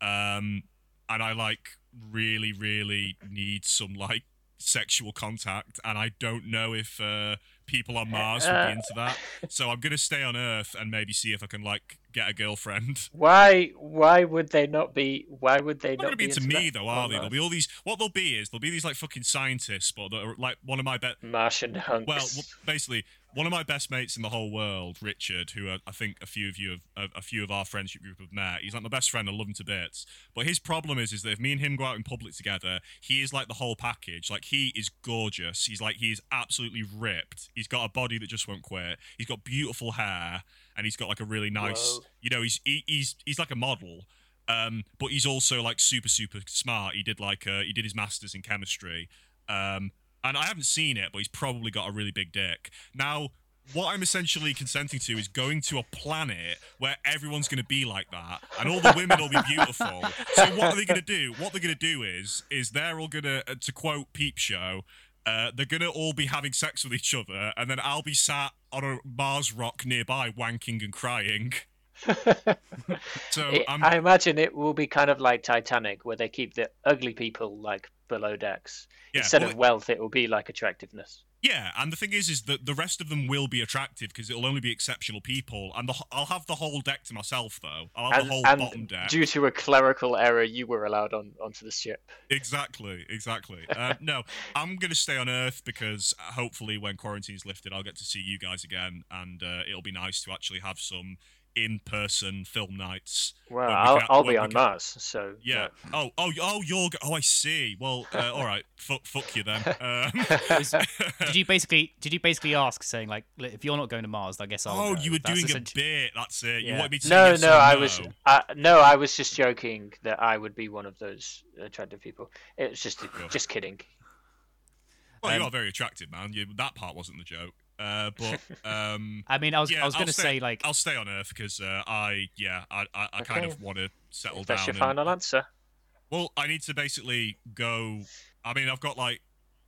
um, and I like really, really need some like sexual contact, and I don't know if uh, people on Mars would Uh, be into that. So I'm gonna stay on Earth and maybe see if I can like get a girlfriend. Why? Why would they not be? Why would they not not gonna be into into me though, are they? There'll be all these. What there'll be is there'll be these like fucking scientists, but like one of my best. Martian hunks. Well, basically, one of my best mates in the whole world, Richard, who uh, I think a few of you, have, a, a few of our friendship group have met. He's like my best friend. I love him to bits. But his problem is, is that if me and him go out in public together, he is like the whole package. Like he is gorgeous. He's like he's absolutely ripped. He's got a body that just won't quit. He's got beautiful hair, and he's got like a really nice. Whoa. You know, he's he, he's he's like a model. Um, but he's also like super super smart. He did like uh, he did his masters in chemistry. Um, and I haven't seen it, but he's probably got a really big dick. Now, what I'm essentially consenting to is going to a planet where everyone's going to be like that, and all the women will be beautiful. So what are they going to do? What they're going to do is, is they're all going to, uh, to quote Peep Show, uh, they're going to all be having sex with each other, and then I'll be sat on a Mars rock nearby, wanking and crying. So It- I'm, imagine it will be kind of like Titanic, where they keep the ugly people like below decks. Yeah, Instead well, of wealth, it will be like attractiveness. Yeah, and the thing is, is that the rest of them will be attractive because it'll only be exceptional people, and the, I'll have the whole deck to myself though. I'll have And, the whole bottom deck. due to a clerical error, you were allowed on onto the ship. Exactly, exactly. Uh, no, I'm going to stay on Earth because hopefully, when quarantine's lifted, I'll get to see you guys again, and uh, it'll be nice to actually have some in-person film nights. Well, we I'll, can- I'll be on can- Mars, so Yeah. Oh, oh, oh, you're. Oh, I see. Well, uh, all right. Fuck, fuck you then. Um, did you basically did you basically ask saying like if you're not going to Mars, I guess I'll oh, go." you were That's doing a bit. That's it. You Yeah. wanted me to say No, yes no, or I was no. uh, no, I was just joking that I would be one of those attractive people. It's just just kidding. Well, you Um, are very attractive, man. You, that part wasn't the joke. Uh, but um, I mean, I was yeah, I was going to say like I'll stay on Earth because uh, I, yeah, I, I, I kind of want to settle If that's down. your and- final answer. Well, I need to basically go. I mean, I've got like,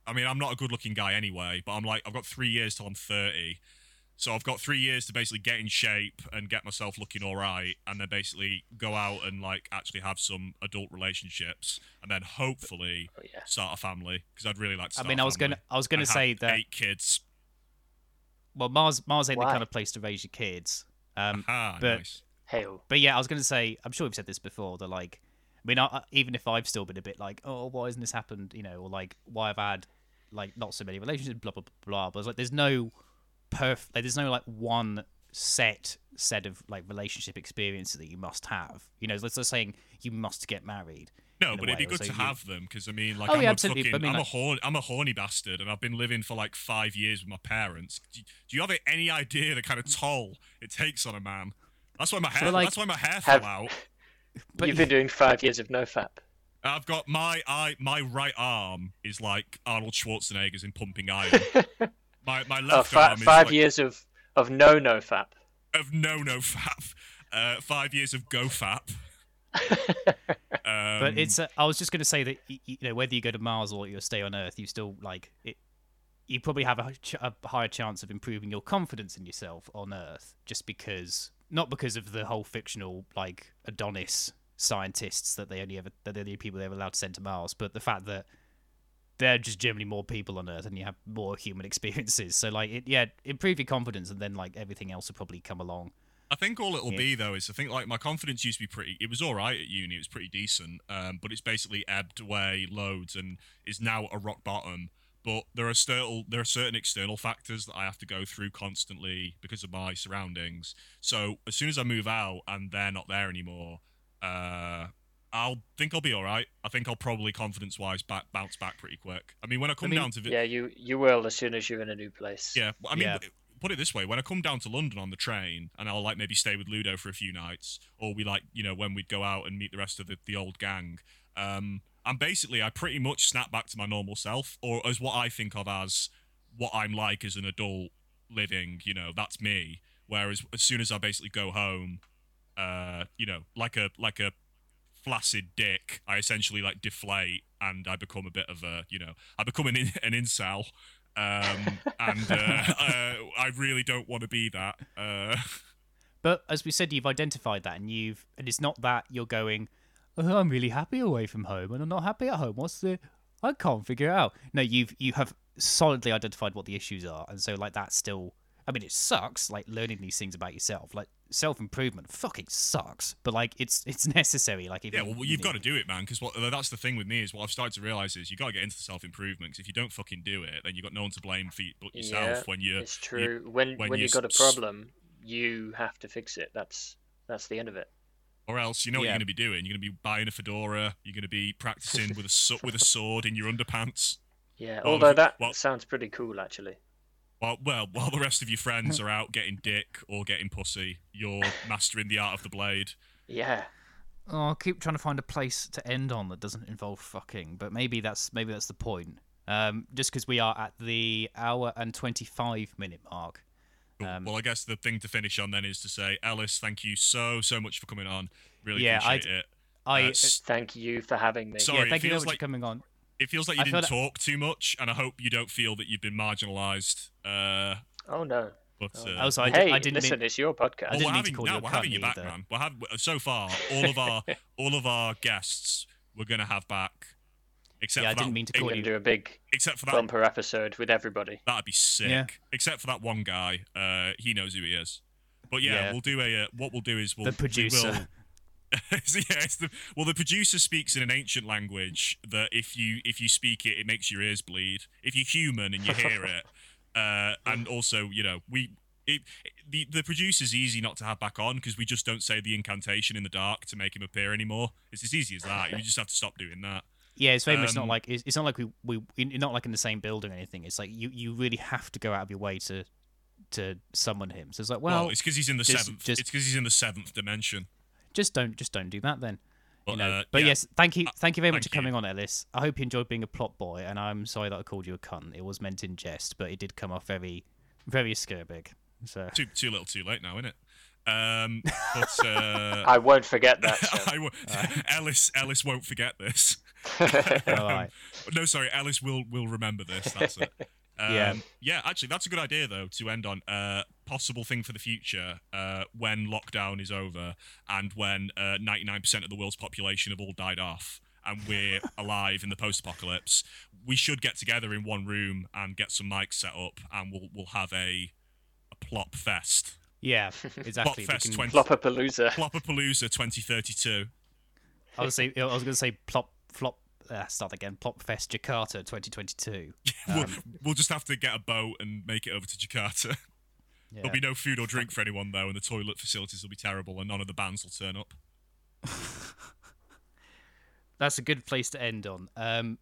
I mean, I'm not a good-looking guy anyway, but I'm like, I've got three years till I'm 30. So I've got three years to basically get in shape and get myself looking all right, and then basically go out and like actually have some adult relationships, and then hopefully Oh, yeah. start a family because I'd really like to. I mean, a I was gonna I was gonna and have say that eight kids. Well Mars Mars ain't the kind of place to raise your kids. Um, Ah, but- nice. Hail. But yeah, I was going to say, I'm sure we've said this before. That like, I mean, I, even if I've still been a bit like, oh, why hasn't this happened? You know, or like, why I've had like not so many relationships, blah blah blah. blah. But it's like, there's no perf, like, there's no like one set set of like relationship experiences that you must have. You know, let's just saying you must get married. No, but it'd be good so to you- have them because I mean, like, Oh, I'm yeah, a fucking, I mean, I'm a like- horn, I'm a horny bastard, and I've been living for like five years with my parents. Do, do you have any idea the kind of toll it takes on a man? That's why my hair. like, that's why my hair have- fell out. But You've been doing five years of no fap. I've got my eye, my right arm is like Arnold Schwarzenegger's in Pumping Iron. my my Oh, left fi- arm is five like, years of of no no fap. of no no fap. Uh, five years of go fap. Um, but it's. Uh, I was just going to say that y- y- you know whether you go to Mars or you stay on Earth, you still like it. You probably have a, ch- a higher chance of improving your confidence in yourself on Earth, just because not because of the whole fictional like Adonis scientists that they only ever that they're the only people they're allowed to send to Mars, but the fact that there are just generally more people on Earth and you have more human experiences. So like it, yeah, improve your confidence, and then like everything else will probably come along. I think all it'll Yeah. be though is I think like my confidence used to be pretty. It was all right at uni. It was pretty decent, um, but it's basically ebbed away loads and is now at a rock bottom. But there are still there are certain external factors that I have to go through constantly because of my surroundings. So as soon as I move out and they're not there anymore, uh, I'll think I'll be all right. I think I'll probably confidence wise back bounce back pretty quick. I mean, when I come mean, down to vi- Yeah, you you will as soon as you're in a new place. yeah, I mean, Yeah. put it this way: when I come down to London on the train, and I'll like maybe stay with Ludo for a few nights, or we like you know when we'd go out and meet the rest of the, the old gang. Um, I'm basically I pretty much snap back to my normal self, or as what I think of as what I'm like as an adult living. You know, that's me. Whereas as soon as I basically go home, uh, you know, like a like a flaccid dick, I essentially like deflate and I become a bit of a, you know, I become an in, an incel, um, and uh, uh, I really don't want to be that. Uh, But as we said, you've identified that, and you've and it's not that you're going. Oh, I'm really happy away from home, and I'm not happy at home. What's the? I can't figure it out. No, you've you have solidly identified what the issues are, and so like that's still. I mean, it sucks like learning these things about yourself. Like self improvement, fucking sucks. But like it's it's necessary. Like if Yeah, you, well, you you've know- got to do it, man. Because what that's the thing with me is what I've started to realize is you got to get into the self improvement. Because if you don't fucking do it, then you've got no one to blame for you, but yourself Yeah, when you're, It's true. when when when you you've got a problem, you have to fix it. That's that's the end of it. Or else, you know what Yeah. you're going to be doing. You're going to be buying a fedora. You're going to be practicing with a su- with a sword in your underpants. Yeah. Although if- that well- sounds pretty cool, actually. While well, while the rest of your friends are out getting dick or getting pussy, you're mastering the art of the blade. Yeah. Oh, I keep trying to find a place to end on that doesn't involve fucking, but maybe that's maybe that's the point. Um, just because we are at the hour and twenty five minute mark. Um, well, I guess the thing to finish on then is to say, Ellis, thank you so so much for coming on. Really Yeah, appreciate it. I Uh, Thank you for having me. Sorry, yeah, thank you very feels much like- for coming on. It feels like you I didn't that- talk too much, and I hope you don't feel that you've been marginalised. Uh, Oh no. but Oh. uh, Also, I, hey, I didn't listen, mean. it's your podcast. I didn't we're mean to having, call no, you a we're cunt having you back, either. man. We're have, so far, all of our all of our guests we're gonna have back, except Yeah, I for that, didn't mean to call gonna you. do a big except for that bumper episode with everybody. that'd be sick. Yeah. Except for that one guy, uh, he knows who he is. But yeah, Yeah. we'll do a. Uh, what we'll do is we'll The we producer. will- So, yeah, it's the, well, the producer speaks in an ancient language that if you if you speak it, it makes your ears bleed. If you're human and you hear it, uh, and also you know we. It, the the producer's easy not to have back on because we just don't say the incantation in the dark to make him appear anymore. It's as easy as that. You just have to stop doing that. Yeah, it's very much not Um, like it's, it's not like we we in- not like in the same building or anything. It's like you you really have to go out of your way to to summon him. So it's like, Well, well, it's because he's in the just- seventh. just- it's because he's in the seventh dimension. Just don't just don't do that then. But, you know. uh, but yeah. yes, thank you, Uh, thank you very much thank for coming on, Ellis. I hope you enjoyed being a plot boy, and I'm sorry that I called you a cunt. It was meant in jest, but it did come off very, very scurbig. So too too little, too late now, isn't it? Um, but uh, I won't forget that. Sam. I w- Ellis Ellis won't forget this. all right. No, sorry, Ellis will will remember this. That's it. Um, Yeah. yeah. Actually, that's a good idea though to end on. Uh, possible thing for the future uh, when lockdown is over and when ninety nine percent of the world's population have all died off and we're alive in the post apocalypse. We should get together in one room and get some mics set up, and we'll we'll have a a plop fest. Yeah, exactly. Plop Fest can- 20 Flopapalooza. Plopapalooza 2032. I was say I was going to say plop flop. Uh, start again. Plop Fest Jakarta 2022. we'll, Um, we'll just have to get a boat and make it over to Jakarta. Yeah. There'll be no food or drink for anyone though, and the toilet facilities will be terrible, and none of the bands will turn up. That's a good place to end on. Um,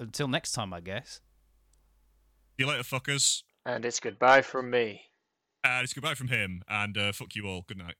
until next time, I guess. See you later, fuckers. And it's goodbye from me. And it's goodbye from him, and uh, fuck you all. Good night.